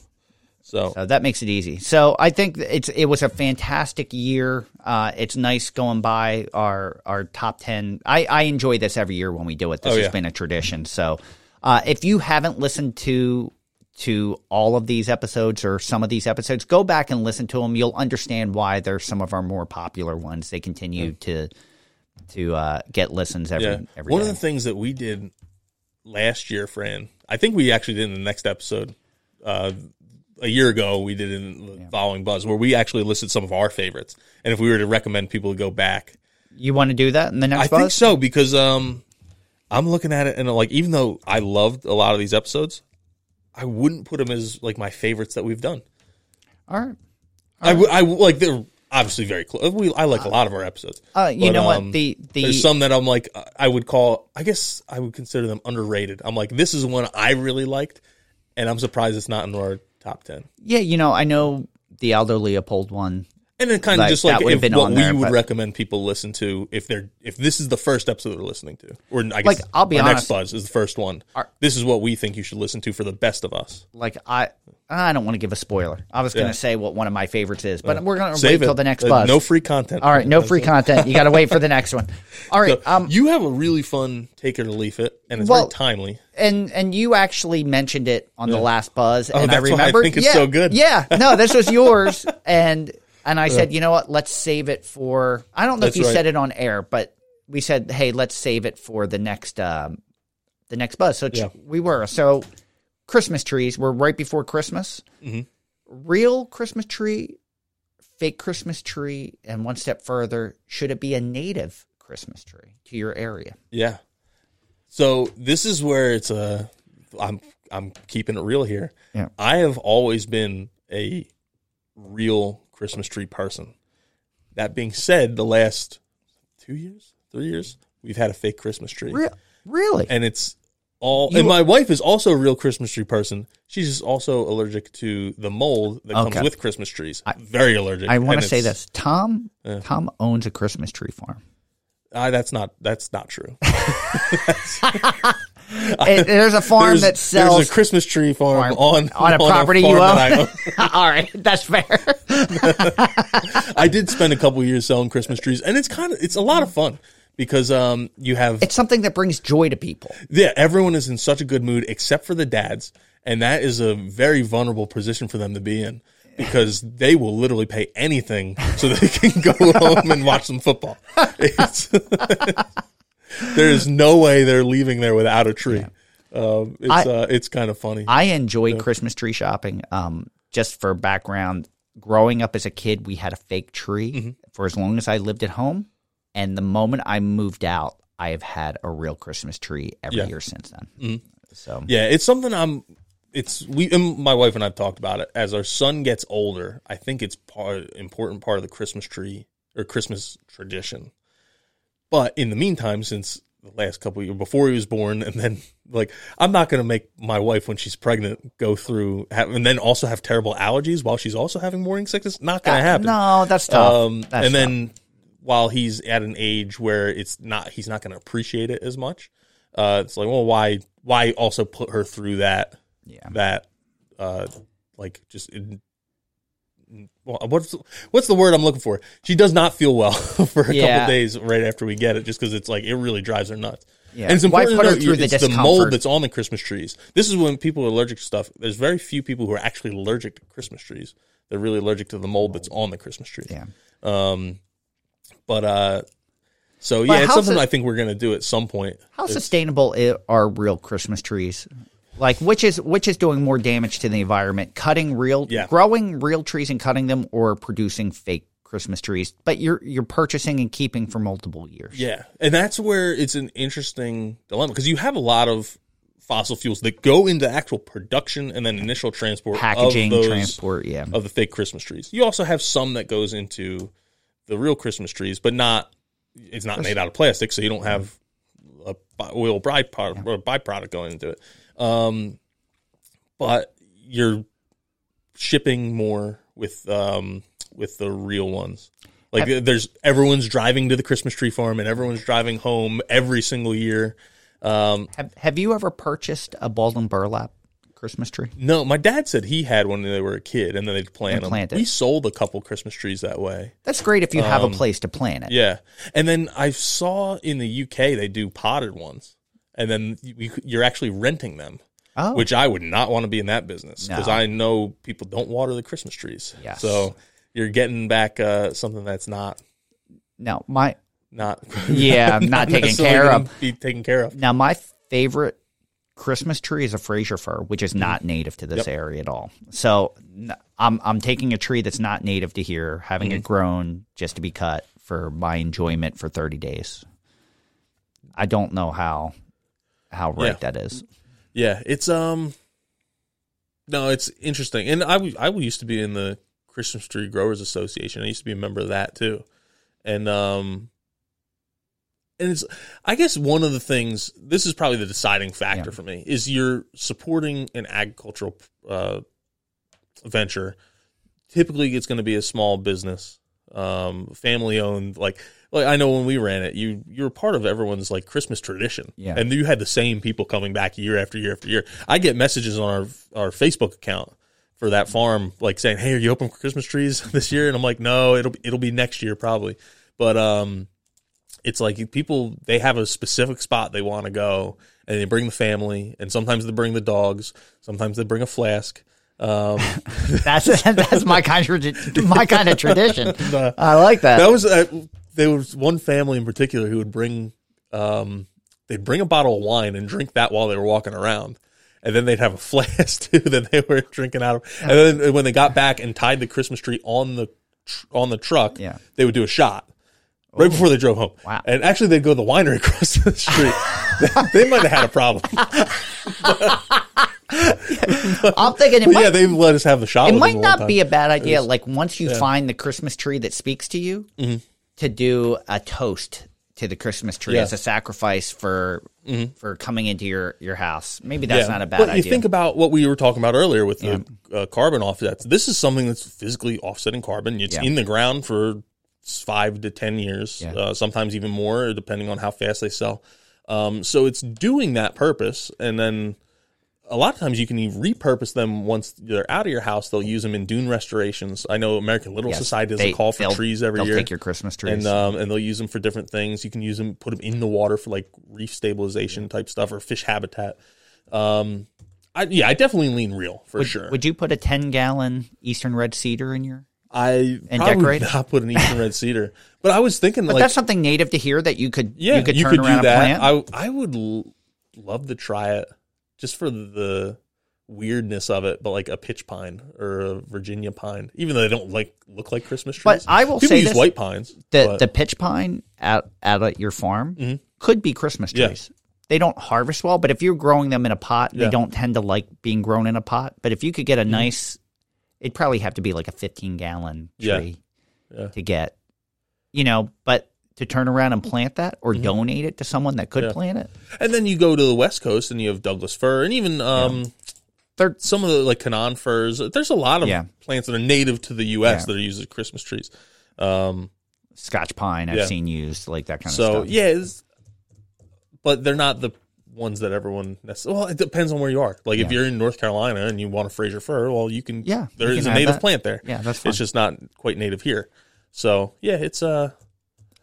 So So that makes it easy. So I think it's it was a fantastic year. Uh, it's nice going by our our top ten. I, I enjoy this every year when we do it. This Oh, has yeah. been a tradition. So uh, if you haven't listened to to all of these episodes or some of these episodes, go back and listen to them. You'll understand why they're some of our more popular ones. They continue to to uh, get listens every Yeah. every One day. of the things that we did last year, Fran, I think we actually did in the next episode. Uh, a year ago, we did in the following buzz where we actually listed some of our favorites, and if we were to recommend people to go back, you want to do that in the next I buzz? think so because um, I'm looking at it and like even though I loved a lot of these episodes, I wouldn't put them as like my favorites that we've done. All right. I would I like they're obviously very close. We I like a lot of our episodes. Uh, you But, know um, what? The the There's some that I'm like, I would call, I guess I would consider them underrated. I'm like, this is one I really liked, and I'm surprised it's not in our top 10. yeah, you know, I know the Aldo Leopold one. And then kind of Like, just like if what we there, would but- recommend people listen to if they're if this is the first episode they're listening to, or I guess Like, I'll be honest. next buzz is the first one. Our- this is what we think you should listen to for the best of us. Like I, I don't want to give a spoiler. I was going Yeah. to say what one of my favorites is, but we're going to wait till it. the next Uh, buzz. No free content. All right, no free content. You got to wait for the next one. All right. So, Um, you have a really fun take it or leave it, and it's Well, very timely. and and you actually mentioned it on the last buzz, and I Oh, why I remember. think it's yeah, so good. Yeah. No, this was yours, and and I said, you know what? Let's save it for. I don't know That's if you right. said it on air, but we said, hey, let's save it for the next um, the next buzz. So Yeah. we were so Christmas trees. We're right before Christmas. Mm-hmm. Real Christmas tree, fake Christmas tree, and one step further, should it be a native Christmas tree to your area? Yeah. So this is where it's a. I'm I'm keeping it real here. Yeah. I have always been a real Christmas tree person. That being said, the last two years, three years, we've had a fake Christmas tree, Re- really? and it's all. and my wife is also a real Christmas tree person. She's just also allergic to the mold that Okay. comes with Christmas trees. Very allergic. I want to say this. Tom Tom owns a Christmas tree farm. Uh, that's not. That's not true. It- there's a farm There's, that sells there's a Christmas tree farm farm on on a property farm you own. own. All right, that's fair. I did spend a couple years selling Christmas trees, and it's kind of it's a lot of fun because um you have It's something that brings joy to people. yeah everyone is in such a good mood except for the dads, and that is a very vulnerable position for them to be in because they will literally pay anything so they can go home and watch some football. There is no way they're leaving there without a tree. Um, it's I- uh, it's kind of funny. I enjoy Christmas tree shopping. Um, just for background, growing up as a kid, we had a fake tree Mm-hmm. for as long as I lived at home, and the moment I moved out, I have had a real Christmas tree every Yeah. Mm-hmm. year since then. So Yeah, it's something I'm. It's we. My wife and I've talked about it. As our son gets older, I think it's part important part of the Christmas tree or Christmas tradition. But in the meantime, since the last couple of years before he was born, and then like I'm not going to make my wife when she's pregnant go through have, and then also have terrible allergies while she's also having morning sickness. Not going to happen. no, that's tough. Um, That's and then while he's at an age where it's not, he's not going to appreciate it as much. Uh, it's like, well, why, why also put her through that, Yeah. that, uh, like just, what's what's the word I'm looking for? She does not feel well for a Yeah. couple days right after we get it, just because it's like it really drives her nuts. Yeah. And it's important to note through the the mold that's on the Christmas trees. This is when people are allergic to stuff. There's very few people who are actually allergic to Christmas trees. They're really allergic to the mold that's on the Christmas tree. yeah. Um, but uh, so But yeah, it's something it- I think we're gonna do at some point. How sustainable are real Christmas trees? Like which is which is doing more damage to the environment? Cutting real, Yeah. growing real trees and cutting them, or producing fake Christmas trees? But you're you're purchasing and keeping for multiple years. Yeah, and that's where it's an interesting dilemma because you have a lot of fossil fuels that go into actual production and then initial transport, Packaging, those, transport, yeah. of the fake Christmas trees. You also have some that goes into the real Christmas trees, but not. It's not made out of plastic, so you don't have a oil byproduct or byproduct going into it. Um, but you're shipping more with um, with the real ones. Like there's everyone's driving to the Christmas tree farm and everyone's driving home every single year. Um, Have Have you ever purchased a balled and burlap Christmas tree? no, my dad said he had one when they were a kid, and then they'd plant And them. plant it. We sold a couple Christmas trees that way. That's great if you have a place to plant it. Um, Yeah, and then I saw in the UK they do potted ones, and then you, you're actually renting them. Oh. Which I would not want to be in that business because No. I know people don't water the Christmas trees. Yes. So you're getting back uh, something that's not No, my not Yeah, not taken necessarily care gonna of. Be taken care of. now my favorite Christmas tree is a Fraser fir, which is not native to this area at all. So I'm I'm taking a tree that's not native to here, having it grown just to be cut for my enjoyment for 30 days. I don't know how how right Yeah. that is. Yeah, it's um, no, it's interesting, and I w- I used to be in the Christmas Tree Growers Association. I used to be a member of that too, and um, and it's I guess one of the things this is probably the deciding factor Yeah. for me is you're supporting an agricultural uh, venture. Typically, it's going to be a small business, um, family owned. Like, like I know when we ran it, you you were part of everyone's like Christmas tradition, Yeah. and you had the same people coming back year after year after year. I get messages on our our Facebook account for that farm, like saying, "Hey, are you open for Christmas trees this year?" And I'm like, "No, it'll it'll be next year probably." But um, it's like people they have a specific spot they want to go, and they bring the family, and sometimes they bring the dogs, sometimes they bring a flask. Um, That's that's my kind of my kind of tradition. I like that. that was uh, there was one family in particular who would bring um they'd bring a bottle of wine and drink that while they were walking around and then they'd have a flask too that they were drinking out of and then when they got back and tied the christmas tree on the tr- on the truck Yeah. they would do a shot right before they drove home Wow. and actually they'd go to the winery across the street they might have had a problem I'm thinking it might, yeah, they've let us have the shot. it might not be a bad idea. Like once you find the Christmas tree that speaks to you, to do a toast to the Christmas tree Mm-hmm. Yeah. as a sacrifice for for coming into your your house. Maybe that's not a bad but idea. you think about what we were talking about earlier with the uh, carbon offsets. This is something that's physically offsetting carbon. It's Yeah. in the ground for five to ten years, Yeah. uh, sometimes even more, depending on how fast they sell. Um, so it's doing that purpose, and then a lot of times you can even repurpose them once they're out of your house. They'll use them in dune restorations. I know American Little Yes, Society does they- a call for trees every they'll year. take your Christmas trees. and um, and they'll use them for different things. You can use them, put them in the water for like reef stabilization type stuff or fish habitat. Um, I, yeah, I definitely lean real for would, sure. would you put a ten gallon Eastern Red Cedar in your? I and probably decorate? not put an Eastern red cedar, but I was thinking But like that's something native to here that you could yeah, you could turn around do a that. plant. I I would l- love to try it just for the weirdness of it, but like a pitch pine or a Virginia pine, even though they don't like look like Christmas trees. But I will People say use this, white pines. the but- the pitch pine out out at your farm mm-hmm. could be Christmas Yeah. trees. They don't harvest well, but if you're growing them in a pot, Yeah. they don't tend to like being grown in a pot. But if you could get a mm-hmm. nice, it'd probably have to be like a 15 gallon Yeah. tree Yeah. to get, you know. But to turn around and plant that or donate it to someone that could Yeah. plant it, And then you go to the West Coast and you have Douglas fir and even um, some of the like Canaan firs. There's a lot of Yeah. plants that are native to the U.S. Yeah. that are used as Christmas trees. Um, Scotch pine. I've Yeah. seen used like that kind so of stuff. So yeah, but they're not the ones that everyone. Necessarily, well, it depends on where you are. Like if you're in North Carolina and you want a Fraser fir, well, you can. Yeah, there is a native that. plant there. Yeah, that's fine. It's just not quite native here. So yeah, it's uh.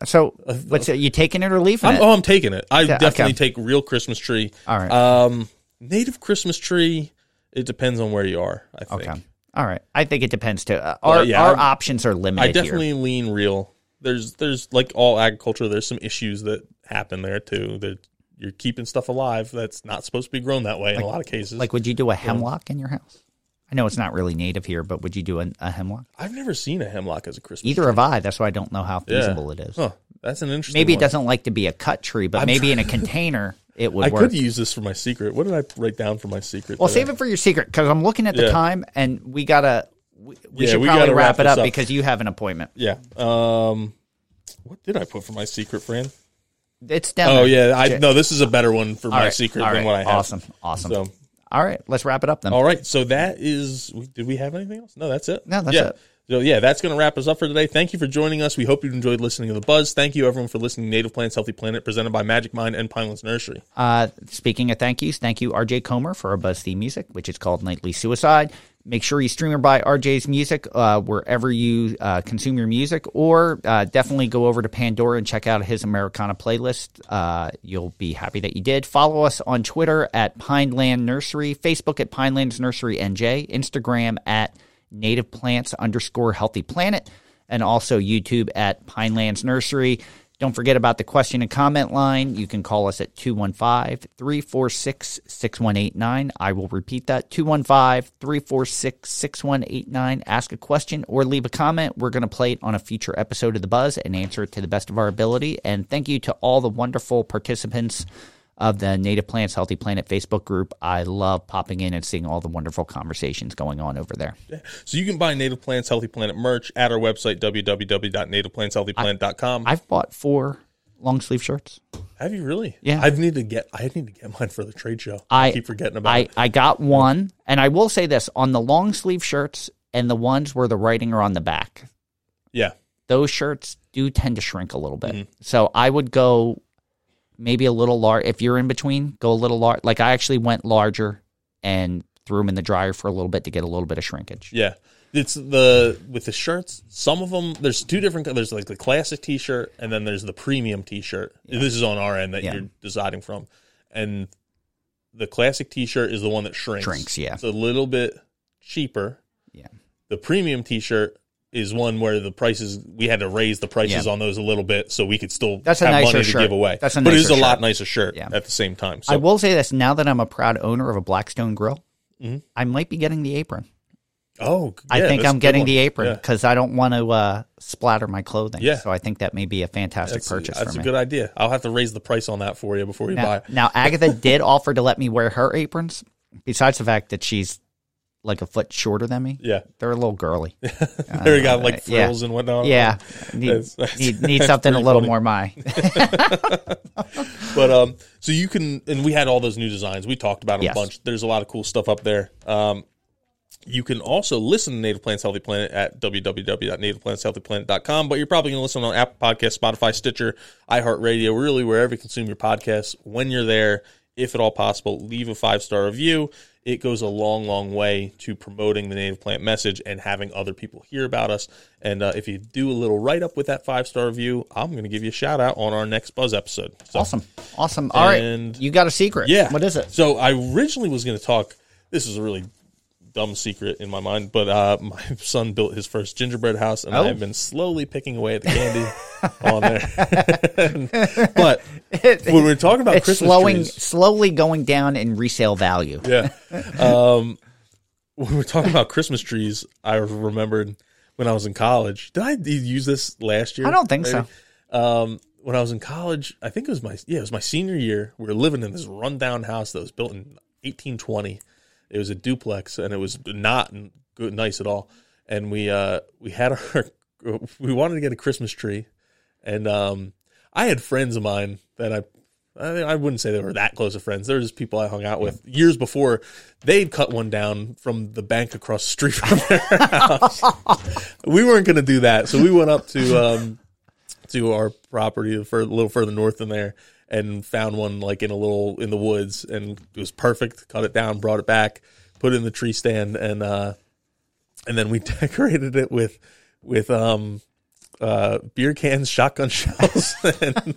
So, what's it, you taking it or leaving I'm, it? oh, I'm taking it. I Yeah, definitely okay. take real Christmas tree. All right. Um, native Christmas tree. It depends on where you are. I think. okay. All right. I think it depends too. Uh, our yeah, our I'm- options are limited I definitely here. lean real. There's there's like all agriculture. There's some issues that happen there too. That you're keeping stuff alive that's not supposed to be grown that way in a lot of cases. Like, would you do a hemlock in your house? I know it's not really native here, but would you do a, a hemlock? I've never seen a hemlock as a Christmas. Either tree. have I. That's why I don't know how Yeah. feasible it is. Huh, that's an interesting. Maybe it one. doesn't like to be a cut tree, but maybe in a container it would work. I work. could use this for my secret. What did I write down for my secret? well, today? save it for your secret because I'm looking at the Yeah. time and we gotta. We, we Yeah, should we probably wrap, wrap it up, up. because you have an appointment. Yeah. Um, what did I put for my secret, Fran? It's down. Oh there. yeah, I no. This is a better one for All my right, secret all than right, what I have. Awesome, awesome. So, All right, let's wrap it up then. all right. So that is. Did we have anything else? No, that's it. No, that's yeah. it. So yeah, that's going to wrap us up for today. Thank you for joining us. We hope you enjoyed listening to the Buzz. Thank you everyone for listening Native Plants Healthy Planet, presented by Magic Mind and Pinelands Nursery. Uh, speaking of thank yous, thank you RJ Comer for our Buzz theme music, which is called Nightly Suicide. Make sure you stream or buy RJ's music uh, wherever you uh, consume your music, or uh, definitely go over to Pandora and check out his Americana playlist. Uh, you'll be happy that you did. Follow us on Twitter at Pineland Nursery, Facebook at Pinelands Nursery NJ, Instagram at Native Plants underscore Healthy Planet, and also YouTube at Pinelands Nursery. Don't forget about the question and comment line. You can call us at 215 346 6189. I will repeat that 215 346 6189. Ask a question or leave a comment. We're going to play it on a future episode of The Buzz and answer it to the best of our ability. And thank you to all the wonderful participants of the Native Plants Healthy Planet Facebook group. I love popping in and seeing all the wonderful conversations going on over there. So you can buy Native Plants Healthy Planet merch at our website www.nativeplantshealthyplanet.com. I've bought four long sleeve shirts. have you really? Yeah. I need to get. I need to get mine for the trade show. I I keep forgetting about I, it. I got one, and I will say this on the long sleeve shirts and the ones where the writing are on the back. Yeah. Those shirts do tend to shrink a little bit. Mm-hmm. So I would go maybe a little large. If you're in between, go a little large. Like I actually went larger and threw them in the dryer for a little bit to get a little bit of shrinkage. Yeah. It's the with the shirts. Some of them there's two different. There's like the classic T-shirt, and then there's the premium T-shirt. This is on our end that Yeah. you're deciding from, and the classic T-shirt is the one that shrinks. Shrinks, yeah. It's a little bit cheaper. Yeah. The premium T-shirt is one where the prices we had to raise the prices Yeah. on those a little bit so we could still That's a have nicer money to shirt. give away. That's a but it is a nicer lot nicer shirt Yeah. at the same time. So I will say this now that I'm a proud owner of a Blackstone grill, Mm-hmm. I might be getting the apron. oh, I think that's a I'm getting the apron Yeah. because I don't want to uh, splatter my clothing. Yeah. So I think that may be a fantastic That's, purchase that's for a me. good idea. I'll have to raise the price on that for you before you buy it. now Agatha did offer to let me wear her aprons, besides the fact that she's like a foot shorter than me, Yeah. they're a little girly. there you got like Uh, yeah. frills and whatnot. Yeah, need, That's- that's- need, need something a little funny. more my. But um, so you can, and we had all those new designs. We talked about them Yes. a bunch. There's a lot of cool stuff up there. Um, you can also listen to Native Plants Healthy Planet at www.nativeplantshealthyplanet.com. But you're probably going to listen on Apple Podcasts, Spotify, Stitcher, iHeartRadio, really wherever you consume your podcasts. When you're there, if at all possible, leave a five star review. It goes a long, long way to promoting the native plant message and having other people hear about us. And uh, if you do a little write up with that five star review, I'm going to give you a shout out on our next Buzz episode. So, Awesome, awesome. All right, And- you got a secret. yeah. what is it? So I originally was going to talk. This is a really dumb secret in my mind, but uh, my son built his first gingerbread house, and Oh. I've been slowly picking away at the candy on there. but when we're talking about It's Christmas slowing, trees, slowly going down in resale value. yeah. Um, when we're talking about Christmas trees, I remembered when I was in college. Did I use this last year? I don't think so. Um, when I was in college, I think it was my yeah, it was my senior year. We were living in this rundown house that was built in 1820. It was a duplex, and it was not good, nice at all. And we uh we had our we wanted to get a Christmas tree, and um I had friends of mine that I. I wouldn't say they were that close of friends. They're just people I hung out with years before. They'd cut one down from the bank across the street from their house. we weren't going to do that, so we went up to um, to our property for a little further north than there and found one like in a little in the woods and it was perfect. Cut it down brought it back put it in the tree stand and uh and then we decorated it with with um uh beer cans shotgun shells and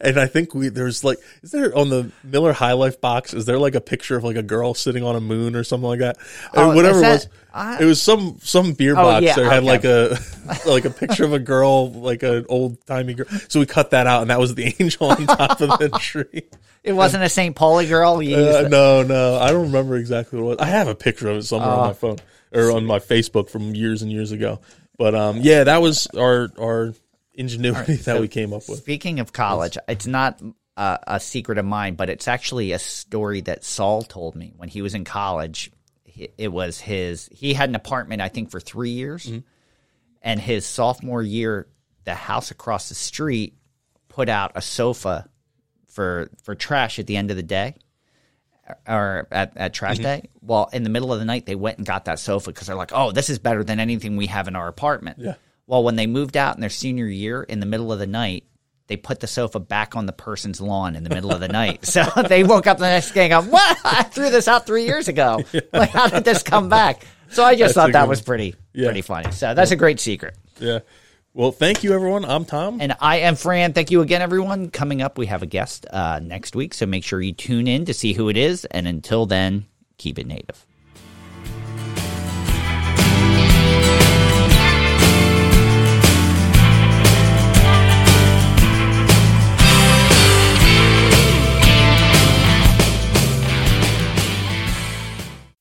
and I think we there's like is there on the Miller High Life box is there like a picture of like a girl sitting on a moon or something like that? Oh, Or whatever is it was. I- it was some some beer Oh, box. yeah, that had okay. like a like a picture of a girl like an old timey girl. So we cut that out and that was the angel on top of the tree. It wasn't a St. Pauli girl. Uh, no no. I don't remember exactly what it was. I have a picture of it somewhere Oh. on my phone or on my Facebook from years and years ago. But um yeah that was our our ingenuity that we came up with Speaking of college, it's not uh, a secret of mine, but it's actually a story that Saul told me when he was in college. It was his, he had an apartment, I think, for three years. And his sophomore year, the house across the street put out a sofa for, for trash at the end of the day or at, at trash day. Well, in the middle of the night, they went and got that sofa because they're like, oh, this is better than anything we have in our apartment. Yeah. Well, when they moved out in their senior year, in the middle of the night, they put the sofa back on the person's lawn in the middle of the night. So they woke up the next day and go, "What? I threw this out three years ago. Like, how did this come back?" So I just That's thought that was pretty, Yeah. pretty funny. So that's a great secret. yeah well thank you everyone I'm Tom And I am Fran. Thank you again, everyone. Coming up, we have a guest uh, next week, so make sure you tune in to see who it is. And until then, keep it native.